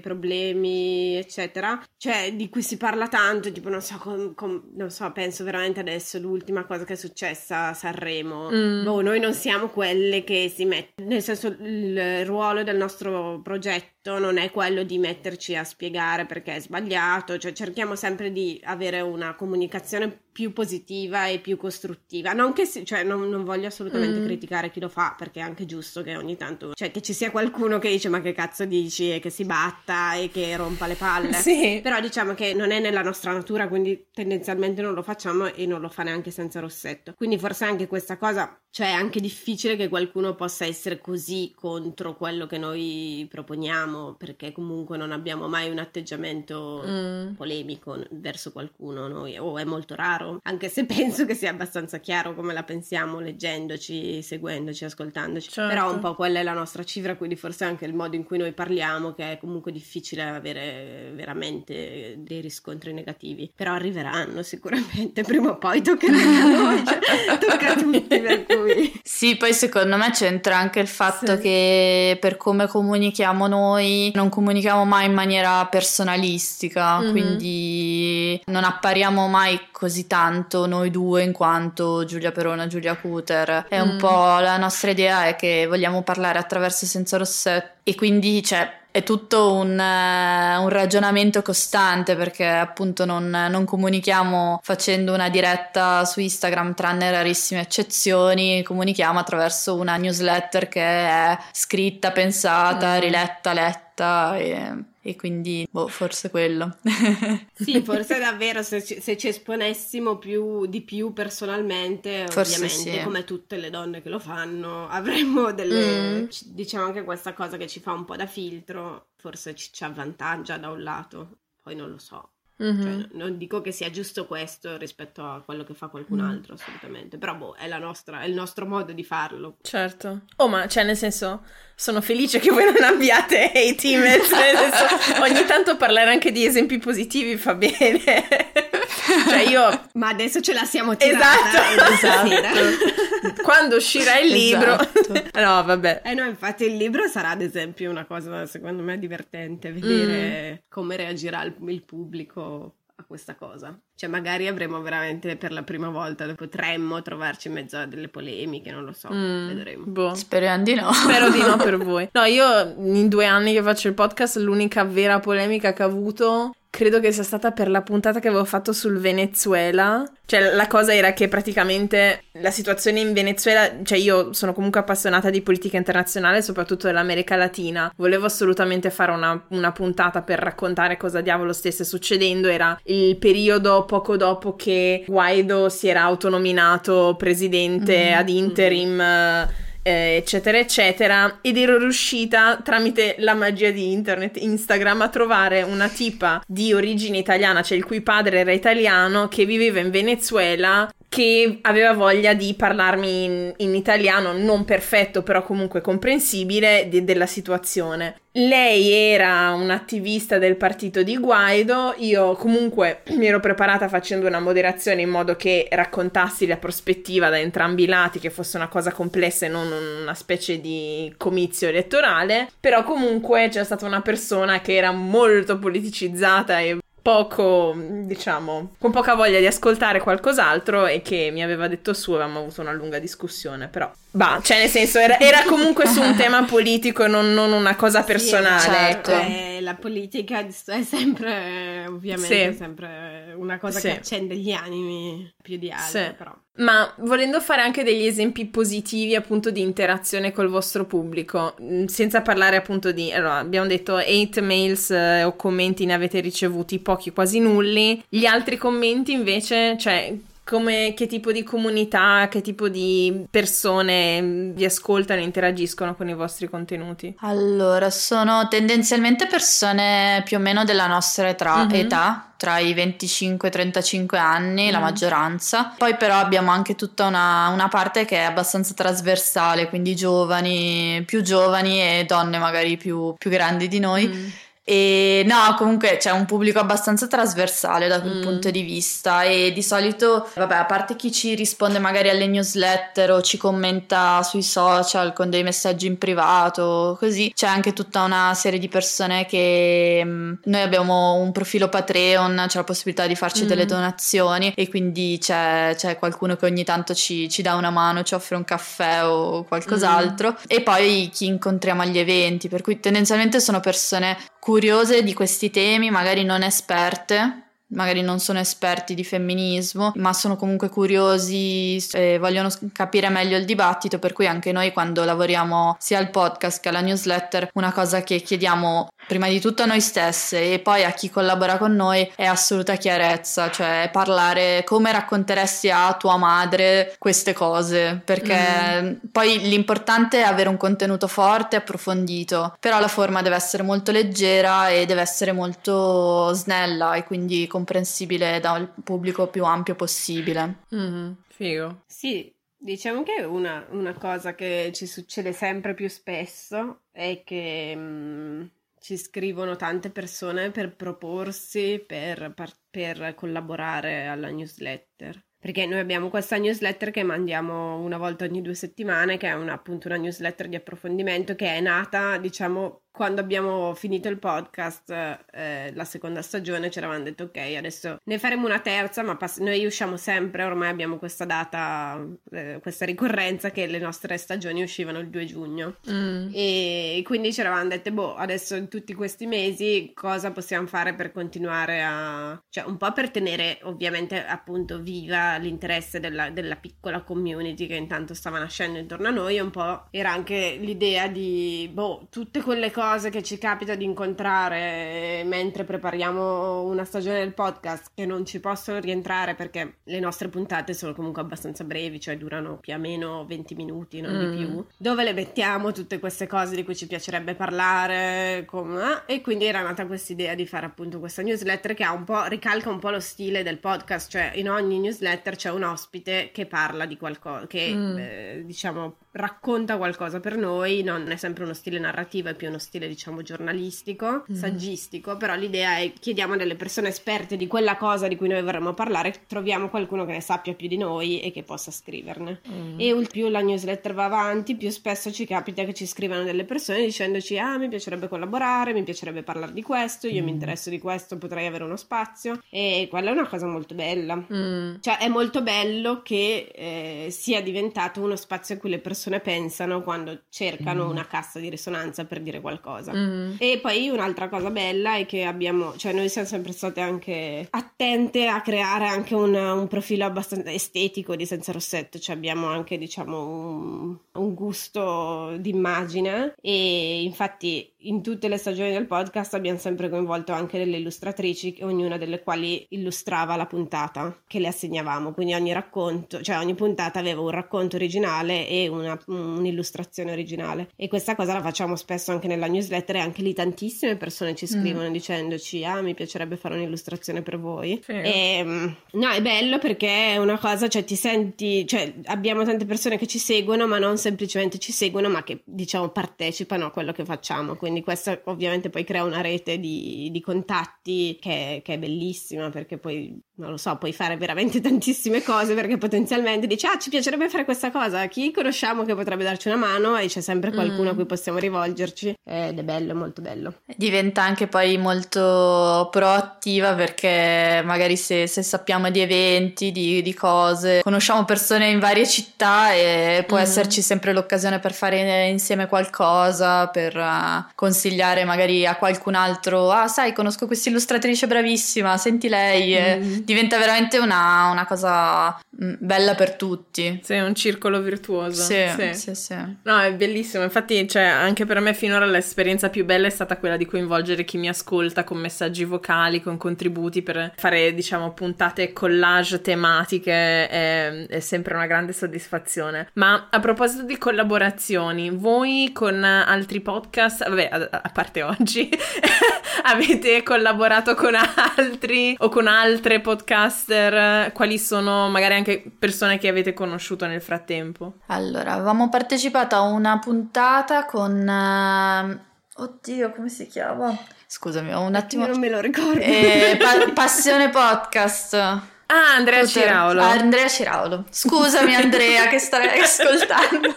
problemi, eccetera, cioè di cui si parla tanto, tipo non so, com, com, non so, penso veramente adesso l'ultima cosa che è successa a Sanremo. Mm. Boh, noi non siamo quelle che si mettono, nel senso il ruolo del nostro progetto non è quello di metterci a spiegare perché è sbagliato, cioè cerchiamo sempre di avere una comunicazione più positiva e più costruttiva. Non che si, cioè, non, non, voglio assolutamente mm. criticare chi lo fa, perché è anche giusto che ogni tanto, cioè, che ci sia qualcuno che dice ma che cazzo dici e che si batta e che rompa le palle. sì. Però diciamo che non è nella nostra natura, quindi tendenzialmente non lo facciamo e non lo fa neanche senza rossetto. Quindi forse anche questa cosa, cioè è anche difficile che qualcuno possa essere così contro quello che noi proponiamo, perché comunque non abbiamo mai un atteggiamento mm. polemico verso qualcuno noi, o è molto raro anche se penso che sia abbastanza chiaro come la pensiamo leggendoci, seguendoci, ascoltandoci. Certo. Però un po' quella è la nostra cifra, quindi forse anche il modo in cui noi parliamo, che è comunque difficile avere veramente dei riscontri negativi. Però arriveranno sicuramente, prima o poi toccheranno a noi, cioè, tocca a tutti per cui... Sì, poi secondo me c'entra anche il fatto sì. che per come comunichiamo noi non comunichiamo mai in maniera personalistica, mm-hmm. quindi non appariamo mai così tanto noi due in quanto Giulia Perona e Giulia Cuter. È un mm. po' la nostra idea è che vogliamo parlare attraverso Senza Rossetto e quindi c'è è tutto un, uh, un, ragionamento costante perché appunto non, non, comunichiamo facendo una diretta su Instagram tranne rarissime eccezioni, comunichiamo attraverso una newsletter che è scritta, pensata, mm. riletta, letta e e quindi boh, forse quello. sì, forse davvero se ci, se ci esponessimo più, di più personalmente, forse ovviamente, sì. come tutte le donne che lo fanno, avremmo delle, mm. diciamo anche questa cosa che ci fa un po' da filtro, forse ci, ci avvantaggia da un lato, poi non lo so. Mm-hmm. Cioè, non dico che sia giusto questo rispetto a quello che fa qualcun mm. altro, assolutamente. Però boh, è, nostra, è, il nostro modo di farlo. Certo. Oh, ma cioè, nel senso, sono felice che voi non abbiate hate image. Senso, ogni tanto parlare anche di esempi positivi fa bene. cioè, io. Ma adesso ce la siamo tirata. Esatto. esatto. Quando uscirà il libro. Esatto. no, vabbè. Eh no, infatti il libro sarà ad esempio una cosa secondo me divertente vedere mm. come reagirà il, il pubblico questa cosa. Cioè, magari avremo veramente per la prima volta, potremmo trovarci in mezzo a delle polemiche, non lo so, mm, vedremo. Boh. Speriamo di no. Spero di no per voi. No, io in due anni che faccio il podcast, l'unica vera polemica che ho avuto credo che sia stata per la puntata che avevo fatto sul Venezuela. Cioè, la cosa era che praticamente la situazione in Venezuela, cioè io sono comunque appassionata di politica internazionale, soprattutto dell'America Latina. Volevo assolutamente fare una, una puntata per raccontare cosa diavolo stesse succedendo. Era il periodo poco dopo che Guaido si era autonominato presidente mm-hmm. ad interim eh, eccetera eccetera ed ero riuscita tramite la magia di internet Instagram a trovare una tipa di origine italiana cioè il cui padre era italiano che viveva in Venezuela che aveva voglia di parlarmi in, in italiano, non perfetto, però comunque comprensibile, de- della situazione. Lei era un'attivista del partito di Guaido, io comunque mi ero preparata facendo una moderazione in modo che raccontassi la prospettiva da entrambi i lati, che fosse una cosa complessa e non una specie di comizio elettorale, però comunque c'è stata una persona che era molto politicizzata e poco, diciamo, con poca voglia di ascoltare qualcos'altro e che mi aveva detto su, avevamo avuto una lunga discussione, però, bah, cioè nel senso era, era comunque su un tema politico e non, non una cosa personale, sì, certo. ecco. Eh, la politica è sempre, ovviamente, sì. sempre una cosa sì. che accende gli animi più di altre, però. Ma volendo fare anche degli esempi positivi appunto di interazione col vostro pubblico, mm, senza parlare appunto di, allora abbiamo detto 8 mails eh, o commenti ne avete ricevuti pochi, quasi nulli, gli altri commenti invece, cioè come, che tipo di comunità, che tipo di persone vi ascoltano e interagiscono con i vostri contenuti? Allora, sono tendenzialmente persone più o meno della nostra età, mm-hmm. età tra i 25 e i 35 anni, mm. la maggioranza. Poi però abbiamo anche tutta una, una, parte che è abbastanza trasversale, quindi giovani, più giovani e donne magari più, più grandi di noi. Mm e no, comunque c'è un pubblico abbastanza trasversale da quel mm. punto di vista e di solito, vabbè, a parte chi ci risponde magari alle newsletter o ci commenta sui social con dei messaggi in privato, così, c'è anche tutta una serie di persone che mh, mm, noi abbiamo un profilo Patreon, c'è la possibilità di farci mm. delle donazioni e quindi c'è, c'è, qualcuno che ogni tanto ci, ci, dà una mano, ci offre un caffè o qualcos'altro mm. e poi chi incontriamo agli eventi, per cui tendenzialmente sono persone curiose di questi temi, magari non esperte, magari non sono esperti di femminismo, ma sono comunque curiosi e vogliono capire meglio il dibattito, per cui anche noi quando lavoriamo sia al podcast che alla newsletter, una cosa che chiediamo prima di tutto a noi stesse e poi a chi collabora con noi è assoluta chiarezza, cioè parlare come racconteresti a tua madre queste cose, perché mm. poi l'importante è avere un contenuto forte, approfondito, però la forma deve essere molto leggera e deve essere molto snella e quindi comprensibile dal pubblico più ampio possibile. Mm-hmm. Figo. Sì, Diciamo che una, una, cosa che ci succede sempre più spesso è che mh, mm, ci scrivono tante persone per proporsi, per, per collaborare alla newsletter. Perché noi abbiamo questa newsletter che mandiamo una volta ogni due settimane, che è una, appunto una newsletter di approfondimento che è nata, diciamo, quando abbiamo finito il podcast, eh, la seconda stagione, ci eravamo detto ok, adesso ne faremo una terza, ma pass- noi usciamo sempre, ormai abbiamo questa data, eh, questa ricorrenza che le nostre stagioni uscivano il 2 giugno. Mm. E quindi ci eravamo dette, boh, adesso in tutti questi mesi cosa possiamo fare per continuare a... cioè un po' per tenere ovviamente appunto viva l'interesse della, della piccola community che intanto stava nascendo intorno a noi, un po' era anche l'idea di, boh, tutte quelle cose cose che ci capita di incontrare mentre prepariamo una stagione del podcast che non ci possono rientrare perché le nostre puntate sono comunque abbastanza brevi, cioè durano più o meno 20 minuti, non mm. di più. Dove le mettiamo tutte queste cose di cui ci piacerebbe parlare? Come... E quindi era nata questa idea di fare appunto questa newsletter che ha un po' ricapitolato calca un po' lo stile del podcast, cioè in ogni newsletter c'è un ospite che parla di qualcosa, che Mm. eh, diciamo racconta qualcosa per noi, non è sempre uno stile narrativo, è più uno stile diciamo giornalistico, Mm. saggistico, però l'idea è chiediamo a delle persone esperte di quella cosa di cui noi vorremmo parlare, troviamo qualcuno che ne sappia più di noi e che possa scriverne. Mm. E più la newsletter va avanti, più spesso ci capita che ci scrivano delle persone dicendoci: Ah, mi piacerebbe collaborare, mi piacerebbe parlare di questo, io mi interesso di questo, potrei avere uno spazio. E quella è una cosa molto bella. Mm. Cioè, è molto bello che eh, sia diventato uno spazio a cui le persone pensano quando cercano una cassa di risonanza per dire qualcosa. Mm. E poi un'altra cosa bella è che abbiamo, cioè noi siamo sempre state anche attente a creare anche un, un profilo abbastanza estetico di Senza Rossetto, cioè abbiamo anche diciamo un, un gusto d'immagine e infatti in tutte le stagioni del podcast abbiamo sempre coinvolto anche delle illustratrici, ognuna delle quali illustrava la puntata che le assegnavamo, quindi ogni racconto, cioè ogni puntata aveva un racconto originale e una- un'illustrazione originale. E questa cosa la facciamo spesso anche nella newsletter e anche lì tantissime persone ci scrivono dicendoci ah mi piacerebbe fare un'illustrazione per voi. E mm, no è bello perché è una cosa cioè ti senti cioè abbiamo tante persone che ci seguono ma non semplicemente ci seguono ma che diciamo partecipano a quello che facciamo. quindi questo ovviamente poi crea una rete di, di contatti che, che è bellissima perché poi non lo so puoi fare veramente tantissime cose perché potenzialmente dici ah ci piacerebbe fare questa cosa chi conosciamo che potrebbe darci una mano e c'è sempre qualcuno Mm. a cui possiamo rivolgerci ed è bello è molto bello Diventa anche poi molto proattiva perché magari se, se sappiamo di eventi, di, di cose, conosciamo persone in varie città e può Mhm. esserci sempre l'occasione per fare insieme qualcosa, per eh, consigliare magari a qualcun altro, ah sai conosco questa illustratrice bravissima, senti lei, Mm. Diventa veramente una, una cosa mm, bella per tutti. Sì, un circolo virtuoso. Sì, Sì. sì, sì. No, è bellissimo. Infatti, cioè, anche per me finora l'esperienza più bella è stata quella di coinvolgere chi mi ascolta con messaggi vocali, con contributi per fare, diciamo, puntate collage tematiche. È, è sempre una grande soddisfazione. Ma a proposito di collaborazioni, voi con altri podcast, vabbè, a, a parte oggi, avete collaborato con altri o con altre podcaster? Quali sono magari anche persone che avete conosciuto nel frattempo? Allora, avevamo partecipato a una puntata con... ehm, oddio, come si chiama? Scusami, ho un attimo... io non me lo ricordo Eh, Pa- Passione Podcast. Ah, Andrea Ciraulo. Ah, Andrea Ciraulo. Scusami Andrea che stai ascoltando.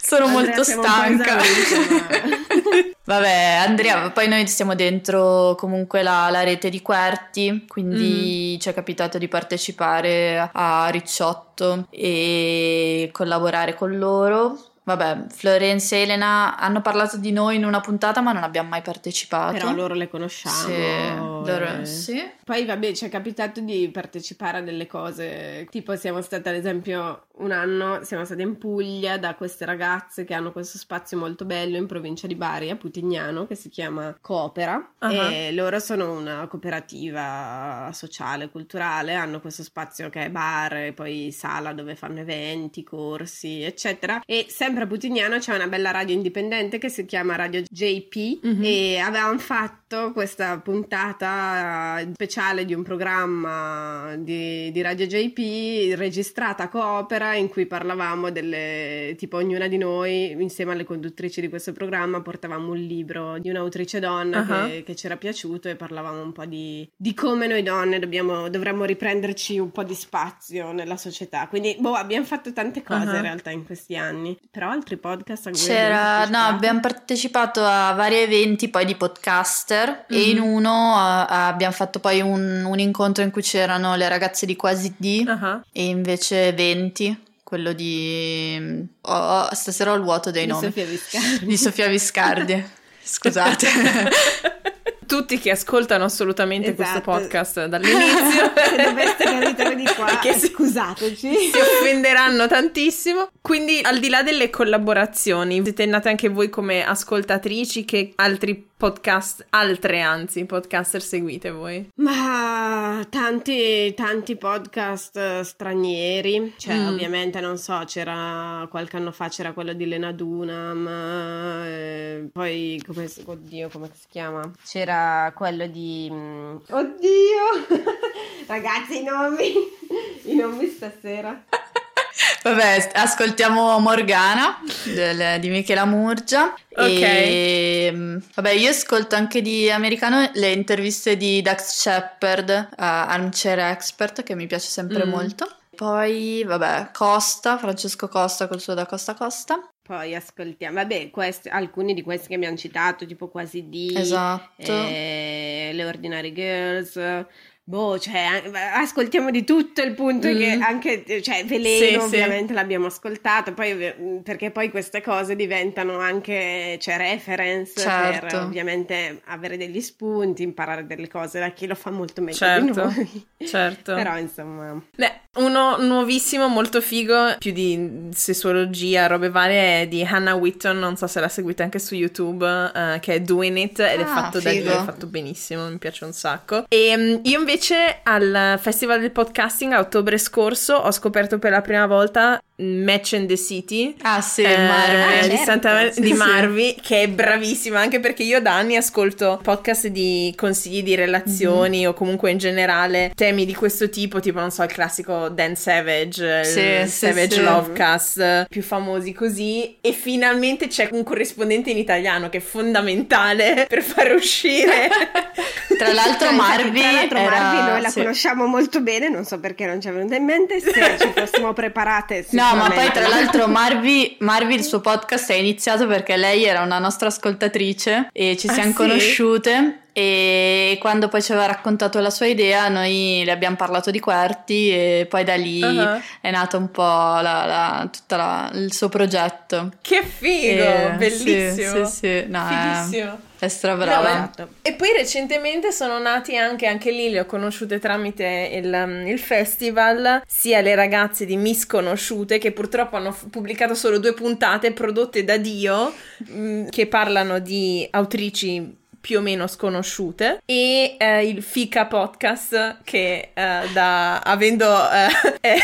Sono Andrea, molto stanca. Vabbè, Andrea, poi noi siamo dentro comunque la, la rete di Querti, Mm. quindi ci è capitato di partecipare a Ricciotto e collaborare con loro. Vabbè, Florenza e Elena hanno parlato di noi in una puntata, ma non abbiamo mai partecipato. Però loro le conosciamo. Sì, loro- eh. sì. Poi vabbè, ci è capitato di partecipare a delle cose, tipo siamo state ad esempio un anno, siamo state in Puglia da queste ragazze che hanno questo spazio molto bello in provincia di Bari, a Putignano, che si chiama Coopera Ah. e loro sono una cooperativa sociale, culturale, hanno questo spazio che è bar e poi sala dove fanno eventi, corsi, eccetera. E sempre a Putignano c'è una bella radio indipendente che si chiama Radio JP Mhm. e avevamo fatto questa puntata speciale di un programma di, di Radio JP registrata a Coopera in cui parlavamo delle tipo ognuna di noi insieme alle conduttrici di questo programma portavamo un libro di un'autrice donna Ah. che, che ci era piaciuto e parlavamo un po' di, di come noi donne dobbiamo, dovremmo riprenderci un po' di spazio nella società quindi boh abbiamo fatto tante cose Ah. in realtà in questi anni però altri podcast C'era, no, abbiamo partecipato a vari eventi poi di podcaster e in Mhm. uno eh, abbiamo fatto poi un, un incontro in cui c'erano le ragazze di Quasi D Ah. e invece 20, quello di... oh, stasera ho il vuoto dei Di nomi. Sofia. Di Sofia Viscardi. Scusate. Tutti che ascoltano assolutamente questo Esatto. podcast dall'inizio Se doveste capitare di qua, Che si- scusateci. si offenderanno tantissimo. Quindi, al di là delle collaborazioni, siete nate anche voi come ascoltatrici che altri podcast, altre anzi, podcaster seguite voi? Ma tanti, tanti podcast eh, stranieri, cioè Mm. ovviamente non so, c'era qualche anno fa c'era quello di Lena Dunham, eh, poi come, oddio come si chiama? C'era quello di... mm, Oddio! Ragazzi, i nomi, i nomi stasera. Vabbè, ascoltiamo Morgana del, di Michela Murgia. Ok. E, mm, vabbè, io ascolto anche di americano le interviste di Dax Shepard, uh, Armchair Expert, che mi piace sempre Mm. molto. Poi, vabbè, Costa, Francesco Costa col suo da Costa Costa. Poi ascoltiamo, vabbè, questi- alcuni di questi che abbiamo citato, tipo quasi di Esatto. eh, le Ordinary Girls. Boh, cioè, ascoltiamo di tutto il punto è che Mm. anche, cioè, Veleno Sì, sì. ovviamente l'abbiamo ascoltato, poi, perché poi queste cose diventano anche, cioè, reference per Certo. ovviamente avere degli spunti, imparare delle cose da chi lo fa molto meglio di Certo. noi. Certo. Però, insomma, Beh, uno nuovissimo, molto figo, più di sessuologia, robe varie, è di Hannah Whitton, non so se la seguite anche su YouTube, eh, che è Doing It ed è Ah, fatto da figo. Dio, è fatto benissimo, mi piace un sacco. E mm, io invece al Festival del Podcasting a ottobre scorso ho scoperto per la prima volta Match in the City. Ah sì, eh, Marvel. di, certo, Santa- di. Marvi che è bravissima anche perché io da anni ascolto podcast di consigli di relazioni Mhm. o comunque in generale temi di questo tipo tipo non so il classico Dan Savage Sì, Savage sì. Lovecast più famosi così e finalmente c'è un corrispondente in italiano che è fondamentale per far uscire Tra l'altro Cioè, Marvi tra l'altro era... Marvi noi la conosciamo molto bene, non so perché non ci è venuta in mente, se ci fossimo preparate No, ma poi tra l'altro Marvi, Marvi il suo podcast è iniziato perché lei era una nostra ascoltatrice e ci Ah, siamo sì? conosciute e quando poi ci aveva raccontato la sua idea noi le abbiamo parlato di Querti e poi da lì Uh-huh. è nato un po' la, la- tutto il suo progetto. che figo E- bellissimo Sì, sì, sì, no, è, fighissimo è strabrava. No. E poi recentemente sono nati anche, anche lì, le ho conosciute tramite il, um, il festival, sia le ragazze di Misconosciute che purtroppo hanno pubblicato solo due puntate prodotte da Dio mh, che parlano di autrici più o meno sconosciute e eh, il Fica Podcast che eh, da avendo eh, eh,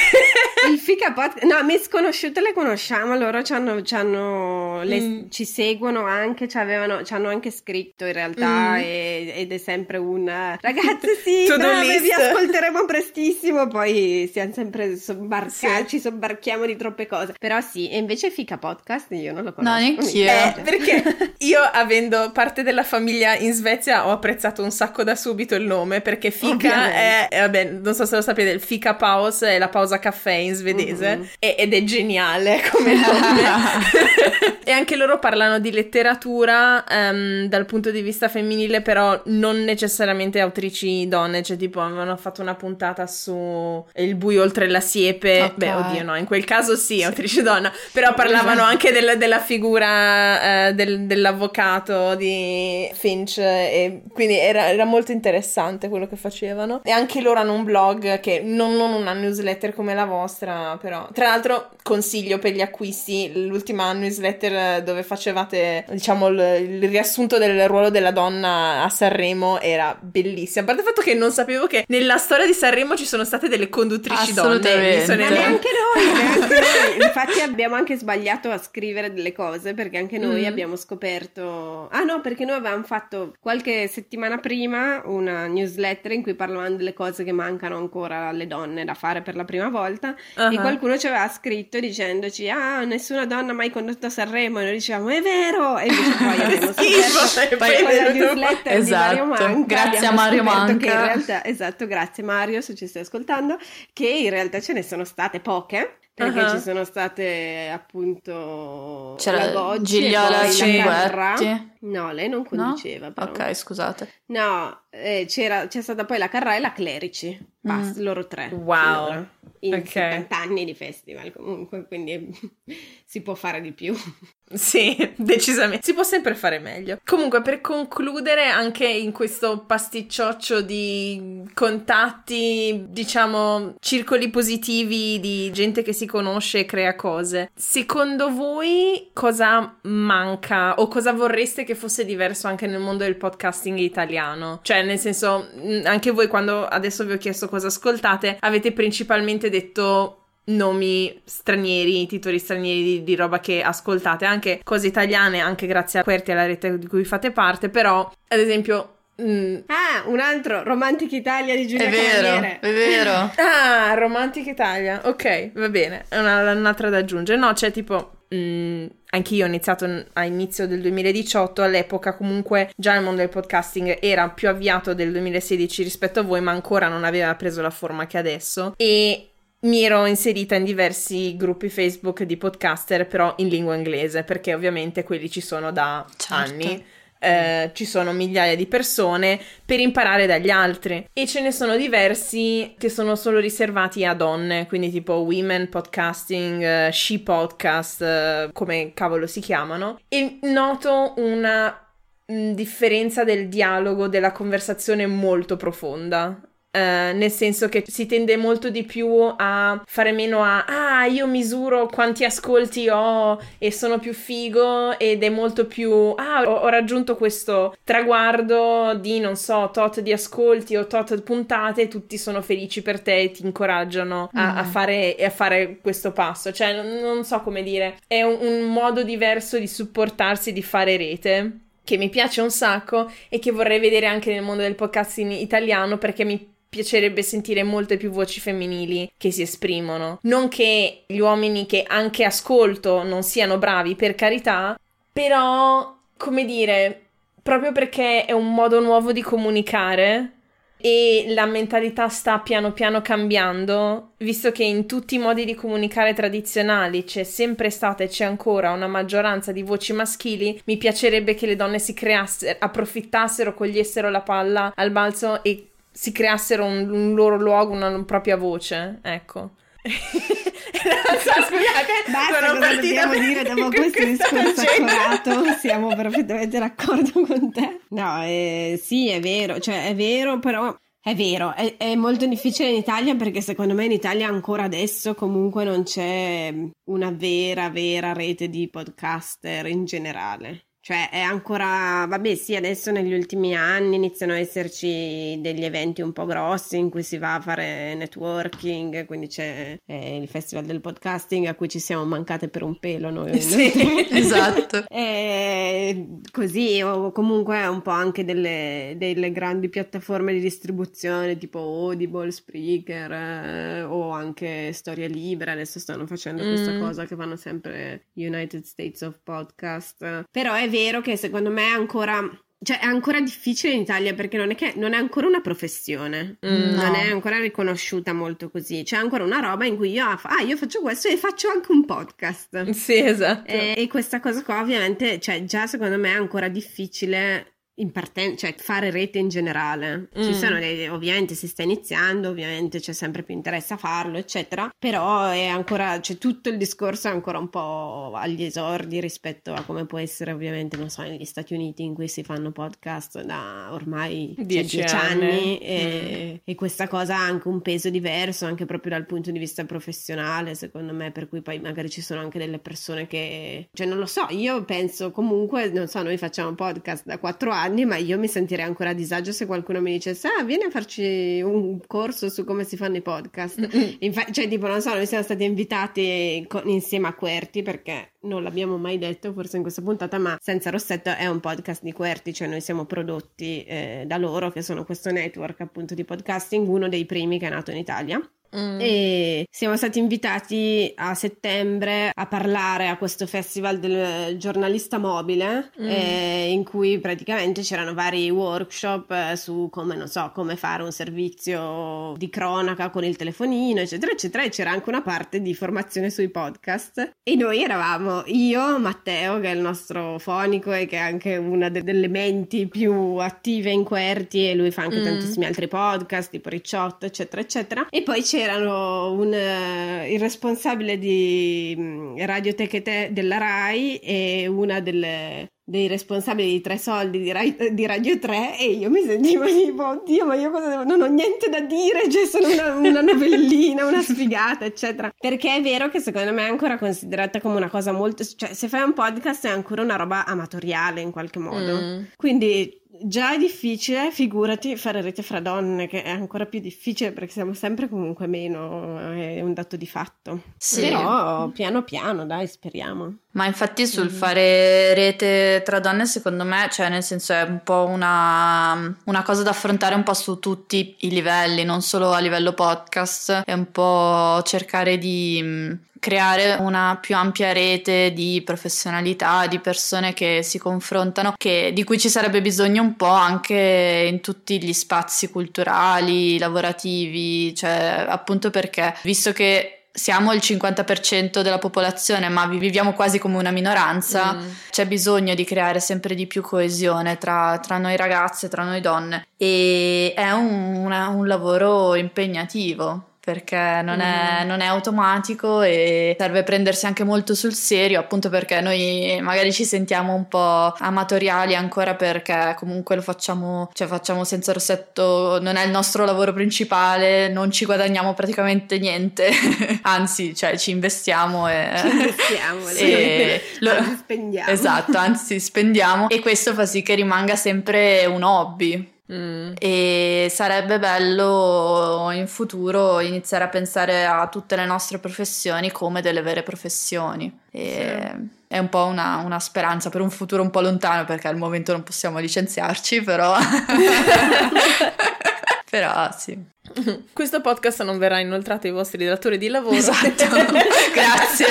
Il Fica Podcast, no, misconosciute le conosciamo, loro ci hanno, ci, hanno- le- Mm. ci seguono anche, ci, avevano, ci hanno anche scritto in realtà Mm. e- ed è sempre un ragazze sì, brave, vi list." ascolteremo prestissimo, poi siamo sempre sobbarcati, Sì. ci sobbarchiamo di troppe cose, però sì, e invece Fica Podcast io non lo conosco. No, neanch'io. Eh, perché io, avendo parte della famiglia in Svezia, ho apprezzato un sacco da subito il nome, perché Fika è, eh, vabbè, non so se lo sapete, il Fika Paus è la pausa caffè in svedese Mhm. e- ed è geniale come nome. e anche loro parlano di letteratura ehm, dal punto di vista femminile, però non necessariamente autrici donne, cioè tipo avevano fatto una puntata su Il buio oltre la siepe, Ok. beh oddio no, in quel caso sì, autrice donna, però parlavano anche del- della figura eh, del- dell'avvocato di Finch e quindi era, era molto interessante quello che facevano. E anche loro hanno un blog che non, non una newsletter come la vostra, però tra l'altro consiglio per gli acquisti l'ultima newsletter dove facevate diciamo il, il riassunto del ruolo della donna a Sanremo era bellissima. A parte il fatto che non sapevo che nella storia di Sanremo ci sono state delle conduttrici donne. Sono Ma neanche noi, neanche noi. Infatti abbiamo anche sbagliato a scrivere delle cose perché anche noi Mm. abbiamo scoperto... Ah no, perché noi avevamo fatto qualche settimana prima una newsletter in cui parlavamo delle cose che mancano ancora alle donne da fare per la prima volta e Ah. qualcuno ci aveva scritto dicendoci ah nessuna donna ha mai condotto a Sanremo e noi dicevamo è vero e invece poi abbiamo scoperto e poi con la newsletter di Mario Esatto. Manca Grazie a Mario scoperto che in Manca. realtà esatto grazie Mario se ci stai ascoltando che in realtà ce ne sono state poche perché Ah. ci sono state appunto C'era la Goggi Gigliola. Cinguetti. no lei non conduceva però Ok, scusate. no eh, c'era, c'è stata poi la Carrà e la Clerici basta, Mm. loro tre Wow. finora, in Ok. 70 anni di festival comunque quindi si può fare di più Sì, decisamente. Si può sempre fare meglio. Comunque, per concludere, anche in questo pasticcioccio di contatti, diciamo, circoli positivi di gente che si conosce e crea cose, secondo voi cosa manca o cosa vorreste che fosse diverso anche nel mondo del podcasting italiano? Cioè, nel senso, anche voi quando adesso vi ho chiesto cosa ascoltate, avete principalmente detto nomi stranieri, titoli stranieri di, di roba che ascoltate, anche cose italiane, anche grazie a Querti e alla rete di cui fate parte, però ad esempio Mm. Ah, un altro, Romantic Italia di Giulia È vero, è vero. ah, Romantic Italia, ok, va bene, è una, un'altra da aggiungere. No, c'è tipo... Mm, anch'io ho iniziato a inizio del 2018, all'epoca comunque già il mondo del podcasting era più avviato del 2016 rispetto a voi, ma ancora non aveva preso la forma che adesso e mi ero inserita in diversi gruppi Facebook di podcaster, però in lingua inglese, perché ovviamente quelli ci sono da certo. anni. Eh, ci sono migliaia di persone per imparare dagli altri e ce ne sono diversi che sono solo riservati a donne, quindi tipo women podcasting, uh, she podcast, uh, come cavolo si chiamano, e noto una mm, differenza del dialogo, della conversazione molto profonda. Uh, nel senso che si tende molto di più a fare meno a ah io misuro quanti ascolti ho e sono più figo ed è molto più ah ho, ho raggiunto questo traguardo di non so tot di ascolti o tot puntate tutti sono felici per te e ti incoraggiano a, mm. a, fare, a fare, questo passo cioè non, non so come dire è un, un modo diverso di supportarsi di fare rete che mi piace un sacco e che vorrei vedere anche nel mondo del podcasting italiano perché mi piacerebbe sentire molte più voci femminili che si esprimono. Non che gli uomini che anche ascolto non siano bravi, per carità, però, come dire, proprio perché è un modo nuovo di comunicare e la mentalità sta piano piano cambiando, visto che in tutti i modi di comunicare tradizionali c'è sempre stata e c'è ancora una maggioranza di voci maschili, mi piacerebbe che le donne si creassero, approfittassero, cogliessero la palla al balzo e si creassero un, un loro luogo, una, una propria voce, ecco. Scusate, Basta, sono cosa dobbiamo per... dire dopo questo discorso accorato? Siamo perfettamente d'accordo con te. No, eh, sì, è vero, cioè è vero, però è vero, è, è, molto difficile in Italia perché secondo me in Italia ancora adesso comunque non c'è una vera, vera rete di podcaster in generale. Cioè, è ancora, vabbè, sì, adesso negli ultimi anni iniziano a esserci degli eventi un po' grossi in cui si va a fare networking, quindi c'è eh, il festival del podcasting a cui ci siamo mancate per un pelo noi. Sì, esatto. E così, o comunque un po' anche delle, delle grandi piattaforme di distribuzione tipo Audible, Spreaker eh, o anche Storia Libera, adesso stanno facendo mm. questa cosa che fanno sempre United States of Podcast. Però è vero che secondo me è ancora cioè è ancora difficile in Italia perché non è che non è ancora una professione, mm, non è ancora riconosciuta molto così. C'è ancora una roba in cui io, ah, io faccio questo e faccio anche un podcast. Sì, esatto. E, e questa cosa qua ovviamente, cioè già secondo me è ancora difficile in partenza, cioè fare rete in generale. Mm. Ci sono dei, ovviamente si sta iniziando, ovviamente c'è sempre più interesse a farlo, eccetera, però è ancora, c'è tutto il discorso è ancora un po' agli esordi rispetto a come può essere ovviamente, non so, negli Stati Uniti in cui si fanno podcast da ormai cioè, dieci, cioè, anni, anni e, mm. e, questa cosa ha anche un peso diverso, anche proprio dal punto di vista professionale, secondo me, per cui poi magari ci sono anche delle persone che, cioè non lo so, io penso comunque, non so, noi facciamo podcast da quattro anni, anni, ma io mi sentirei ancora a disagio se qualcuno mi dicesse, ah, vieni a farci un corso su come si fanno i podcast. Infa- cioè, tipo, non so, noi siamo stati invitati con- insieme a Querti perché non l'abbiamo mai detto forse in questa puntata, ma Senza Rossetto è un podcast di Querti, cioè noi siamo prodotti eh, da loro, che sono questo network appunto di podcasting, uno dei primi che è nato in Italia. Mm. E siamo stati invitati a settembre a parlare a questo festival del giornalista mobile, mm. eh, in cui praticamente c'erano vari workshop eh, su come, non so, come fare un servizio di cronaca con il telefonino, eccetera, eccetera. E c'era anche una parte di formazione sui podcast. E noi eravamo io, Matteo, che è il nostro fonico e che è anche una de- delle menti più attive in Querti, e lui fa anche mm. tantissimi altri podcast, tipo Ricciotto, eccetera, eccetera. E poi c'era c'erano un, uh, il responsabile di um, Radioteche Te della RAI e una delle, dei responsabili di Tre Soldi di, Rai, di, Radio 3 e io mi sentivo tipo, oddio, ma io cosa devo... Non ho niente da dire, cioè sono una, una novellina, una sfigata, eccetera. Perché è vero che secondo me è ancora considerata come una cosa molto... Cioè, se fai un podcast è ancora una roba amatoriale in qualche modo. Mm. Quindi già è difficile, figurati, fare rete fra donne, che è ancora più difficile perché siamo sempre comunque meno, è un dato di fatto. Sì. Però piano piano, dai, speriamo. Ma infatti sul mm. fare rete tra donne, secondo me, cioè nel senso è un po' una, una, cosa da affrontare un po' su tutti i livelli, non solo a livello podcast, è un po' cercare di mm, creare una più ampia rete di professionalità, di persone che si confrontano, che, di cui ci sarebbe bisogno un po' anche in tutti gli spazi culturali, lavorativi, cioè appunto perché visto che siamo il 50% della popolazione, ma viviamo quasi come una minoranza, mm. c'è bisogno di creare sempre di più coesione tra, tra noi ragazze, tra noi donne. E è un, una, un lavoro impegnativo perché non è, mm. non è, automatico e serve prendersi anche molto sul serio, appunto perché noi magari ci sentiamo un po' amatoriali ancora perché comunque lo facciamo, cioè facciamo senza rossetto, non è il nostro lavoro principale, non ci guadagniamo praticamente niente, anzi, cioè ci investiamo e ci investiamo, e lo, anzi spendiamo. Esatto, anzi spendiamo e questo fa sì che rimanga sempre un hobby. Mm. E sarebbe bello in futuro iniziare a pensare a tutte le nostre professioni come delle vere professioni. Sì. È un po' una, una, speranza per un futuro un po' lontano perché al momento non possiamo licenziarci, però. però sì. Questo podcast non verrà inoltrato ai vostri datori di lavoro. Esatto, grazie.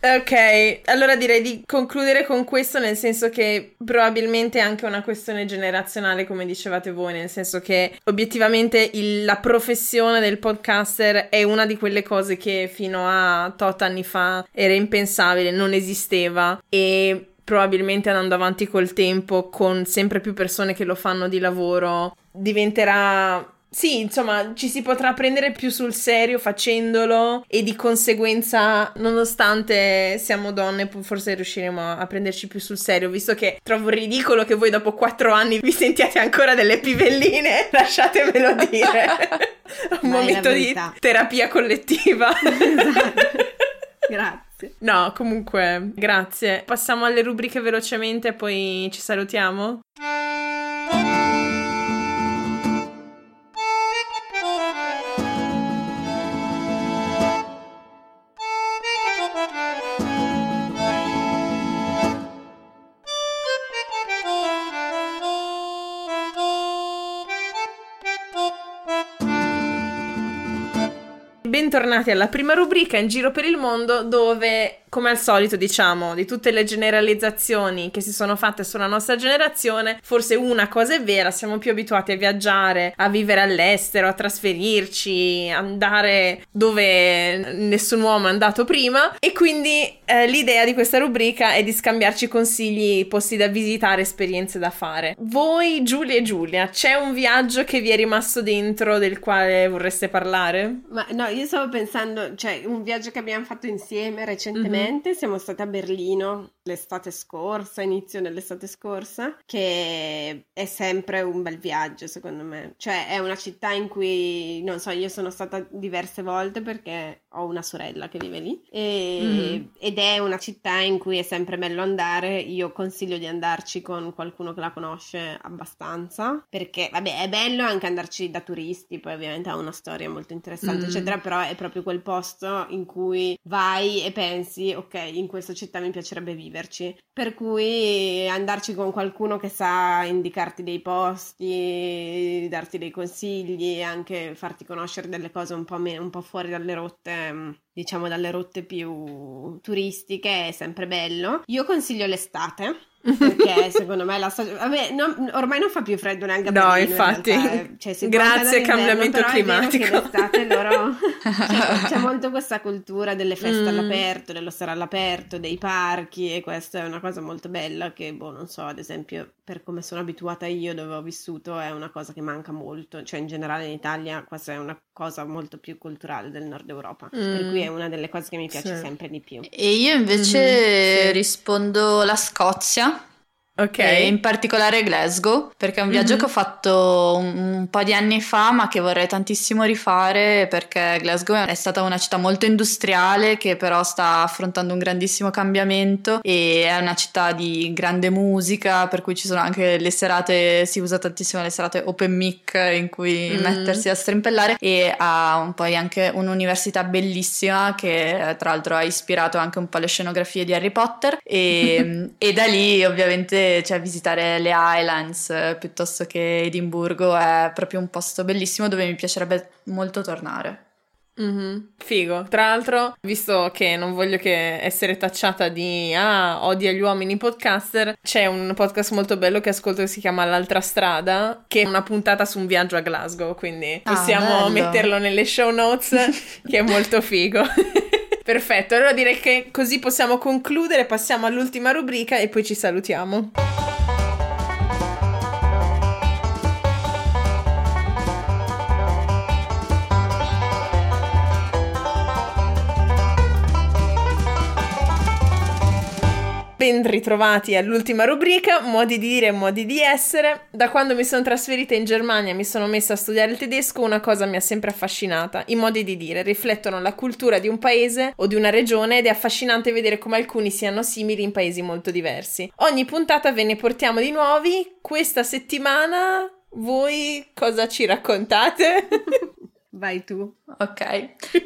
ok, allora direi di concludere con questo, nel senso che probabilmente è anche una questione generazionale, come dicevate voi, nel senso che obiettivamente il, la professione del podcaster è una di quelle cose che fino a tot anni fa era impensabile, non esisteva e probabilmente andando avanti col tempo, con sempre più persone che lo fanno di lavoro, diventerà sì, insomma, ci si potrà prendere più sul serio facendolo e di conseguenza, nonostante siamo donne, forse riusciremo a prenderci più sul serio, visto che trovo ridicolo che voi dopo quattro anni vi sentiate ancora delle pivelline, lasciatemelo dire. Un Ma momento di terapia collettiva. esatto. Grazie. No, comunque, grazie. Passiamo alle rubriche velocemente e poi ci salutiamo. Bentornati alla prima rubrica in giro per il mondo dove come al solito diciamo di tutte le generalizzazioni che si sono fatte sulla nostra generazione forse una cosa è vera siamo più abituati a viaggiare a vivere all'estero a trasferirci andare dove nessun uomo è andato prima e quindi eh, l'idea di questa rubrica è di scambiarci consigli posti da visitare esperienze da fare voi Giulia e Giulia c'è un viaggio che vi è rimasto dentro del quale vorreste parlare? Ma no io stavo pensando cioè un viaggio che abbiamo fatto insieme recentemente Ultimamente siamo state a Berlino l'estate scorsa, inizio dell'estate scorsa, che è sempre un bel viaggio secondo me. Cioè è una città in cui, non so, io sono stata diverse volte perché ho una sorella che vive lì e, mm-hmm. ed è una città in cui è sempre bello andare. Io consiglio di andarci con qualcuno che la conosce abbastanza perché, vabbè, è bello anche andarci da turisti, poi ovviamente ha una storia molto interessante, mm-hmm. eccetera, però è proprio quel posto in cui vai e pensi ok, in questa città mi piacerebbe viverci. Per cui andarci con qualcuno che sa indicarti dei posti, darti dei consigli, anche farti conoscere delle cose un po', me- un po fuori dalle rotte diciamo dalle rotte più turistiche è sempre bello. Io consiglio l'estate perché secondo me la stagione vabbè non, ormai non fa più freddo neanche a no infatti in cioè, grazie al cambiamento climatico l'estate loro c'è, c'è, molto questa cultura delle feste mm. all'aperto dello stare all'aperto dei parchi e questa è una cosa molto bella che boh non so ad esempio per come sono abituata io dove ho vissuto è una cosa che manca molto cioè in generale in Italia questa è una cosa molto più culturale del nord Europa mm. per cui è una delle cose che mi piace sì. sempre di più e io invece mm-hmm, sì. rispondo la Scozia Ok. E in particolare Glasgow, perché è un viaggio Mhm. che ho fatto un, un po' di anni fa, ma che vorrei tantissimo rifare perché Glasgow è stata una città molto industriale che però sta affrontando un grandissimo cambiamento e è una città di grande musica, per cui ci sono anche le serate, si usa tantissimo le serate open mic in cui Mm. mettersi a strimpellare e ha un- poi anche un'università bellissima che tra l'altro ha ispirato anche un po' le scenografie di Harry Potter e, e da lì ovviamente cioè, visitare le Highlands eh, piuttosto che Edimburgo è proprio un posto bellissimo dove mi piacerebbe molto tornare. Mhm, Figo. Tra l'altro, visto che non voglio che essere tacciata di ah, odia gli uomini podcaster, c'è un podcast molto bello che ascolto che si chiama L'altra strada, che è una puntata su un viaggio a Glasgow, quindi Ah, possiamo bello. metterlo nelle show notes, che è molto figo. Perfetto, allora direi che così possiamo concludere, passiamo all'ultima rubrica e poi ci salutiamo. Ben ritrovati all'ultima rubrica, modi di dire e modi di essere. Da quando mi sono trasferita in Germania e mi sono messa a studiare il tedesco, una cosa mi ha sempre affascinata. I modi di dire riflettono la cultura di un paese o di una regione ed è affascinante vedere come alcuni siano simili in paesi molto diversi. Ogni puntata ve ne portiamo di nuovi. Questa settimana voi cosa ci raccontate? Vai tu. Ok,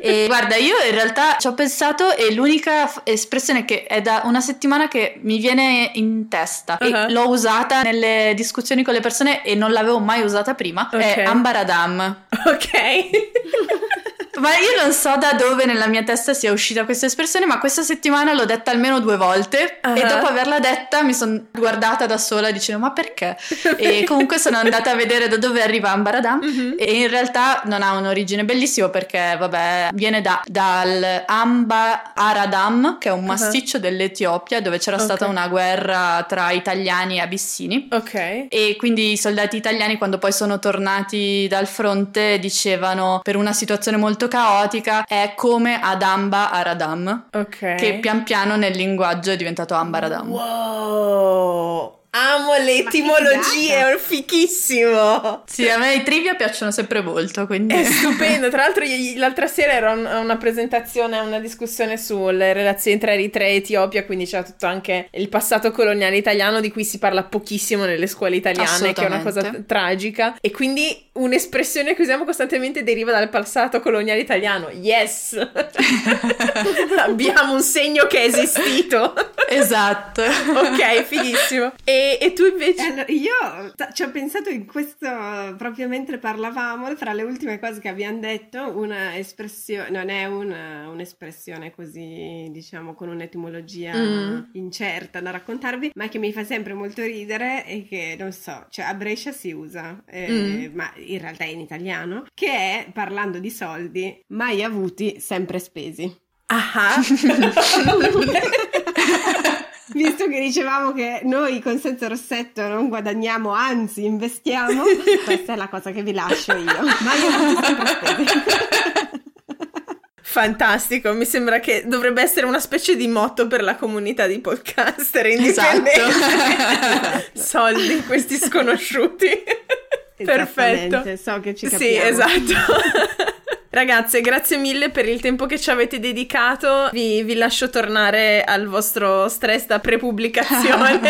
e guarda, io in realtà ci ho pensato e l'unica f- espressione che è da una settimana che mi viene in testa Uh-huh. e l'ho usata nelle discussioni con le persone e non l'avevo mai usata prima è Ok. ambaradam. ok. Ma io non so da dove nella mia testa sia uscita questa espressione, ma questa settimana l'ho detta almeno due volte Ah. e dopo averla detta mi sono guardata da sola dicendo ma perché? E comunque sono andata a vedere da dove arriva Ambaradam Mhm. e in realtà non ha un'origine bellissima perché vabbè viene da, dal Amba Aradam che è un masticcio dell'Etiopia dove c'era Ok. stata una guerra tra italiani e abissini. Ok. E quindi i soldati italiani quando poi sono tornati dal fronte dicevano per una situazione molto caotica è come Adamba Aradam, Ok. che pian piano nel linguaggio è diventato Ambaradam. Wow! Amo le etimologie, è fichissimo! Sì, a me i trivia piacciono sempre molto, quindi... È stupendo. Tra l'altro, l'altra sera era un- una presentazione, una discussione sulle relazioni tra Eritrea e Etiopia, quindi c'era tutto anche il passato coloniale italiano di cui si parla pochissimo nelle scuole italiane, che è una cosa tragica. E quindi un'espressione che usiamo costantemente deriva dal passato coloniale italiano. Yes! Abbiamo un segno che è esistito. Esatto. ok, fighissimo. E, e tu invece? Eh, allora, io t- ci ho pensato in questo proprio mentre parlavamo, fra le ultime cose che abbiamo detto, una espressione, non è una- un'espressione così, diciamo, con un'etimologia Mm. incerta da raccontarvi, ma che mi fa sempre molto ridere e che, non so, cioè a Brescia si usa, eh, Mm. ma in realtà è in italiano, che è, parlando di soldi, mai avuti, sempre spesi. Ah, Visto che dicevamo che noi con Senza Rossetto non guadagniamo, anzi investiamo, questa è la cosa che vi lascio io. Ma io non sempre spesi. fantastico. Mi sembra che dovrebbe essere una specie di motto per la comunità di podcaster indipendenti. Esatto. Soldi, questi sconosciuti. Perfetto. So che ci Sì, capiamo. esatto. Ragazze, grazie mille per il tempo che ci avete dedicato. Vi, vi lascio tornare al vostro stress da prepubblicazione.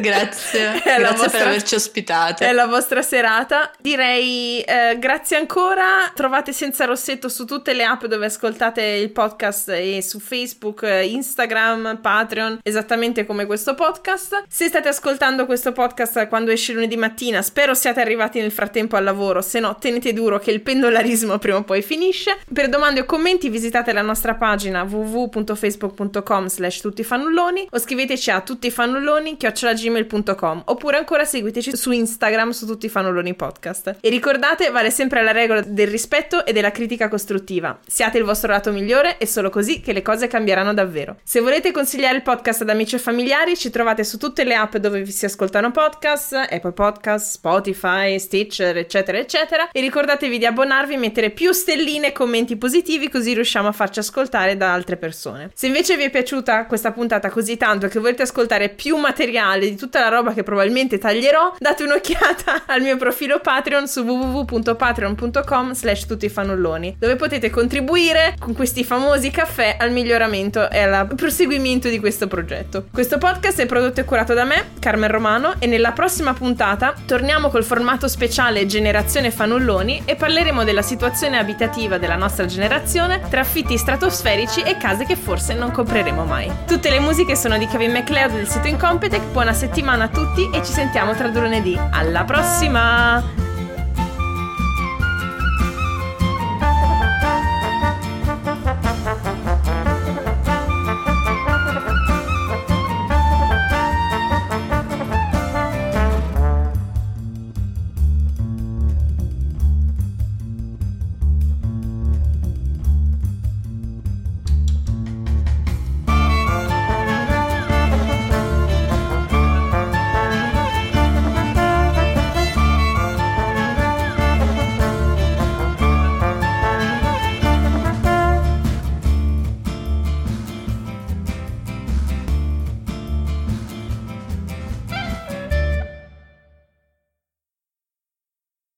Grazie, È grazie vostra- per averci ospitate. È la vostra serata. Direi eh, grazie ancora. Trovate Senza Rossetto su tutte le app dove ascoltate il podcast e su Facebook, Instagram, Patreon, esattamente come questo podcast. Se state ascoltando questo podcast quando esce lunedì mattina, spero siate arrivati nel frattempo al lavoro. Se no, tenete duro che il pendolarismo prima o poi finisce. Per domande o commenti visitate la nostra pagina www.facebook.com slash tuttifannulloni o scriveteci a tuttifannulloni chiocciolagmail.com oppure ancora seguiteci su Instagram su Tutti Fannulloni Podcast. E ricordate, vale sempre la regola del rispetto e della critica costruttiva. Siate il vostro lato migliore e solo così che le cose cambieranno davvero. Se volete consigliare il podcast ad amici e familiari, ci trovate su tutte le app dove vi si ascoltano podcast, Apple Podcast, Spotify, Stitcher, eccetera, eccetera. E ricordatevi di abbonarvi, mettere più stelline e commenti positivi così riusciamo a farci ascoltare da altre persone. Se invece vi è piaciuta questa puntata così tanto che volete ascoltare più materiale di tutta la roba che probabilmente taglierò, date un'occhiata al mio profilo Patreon su www.patreon.com slash tuttifanulloni, dove potete contribuire con questi famosi caffè al miglioramento e al proseguimento di questo progetto. Questo podcast è prodotto e curato da me, Carmen Romano, e nella prossima puntata torniamo col formato speciale Generazione Fanulloni e parleremo della situazione abitativa della nostra generazione tra affitti stratosferici e case che forse non compreremo mai. Tutte le musiche sono di Kevin MacLeod del sito Incompetech. Buona settimana a tutti e ci sentiamo tra due lunedì. Alla prossima!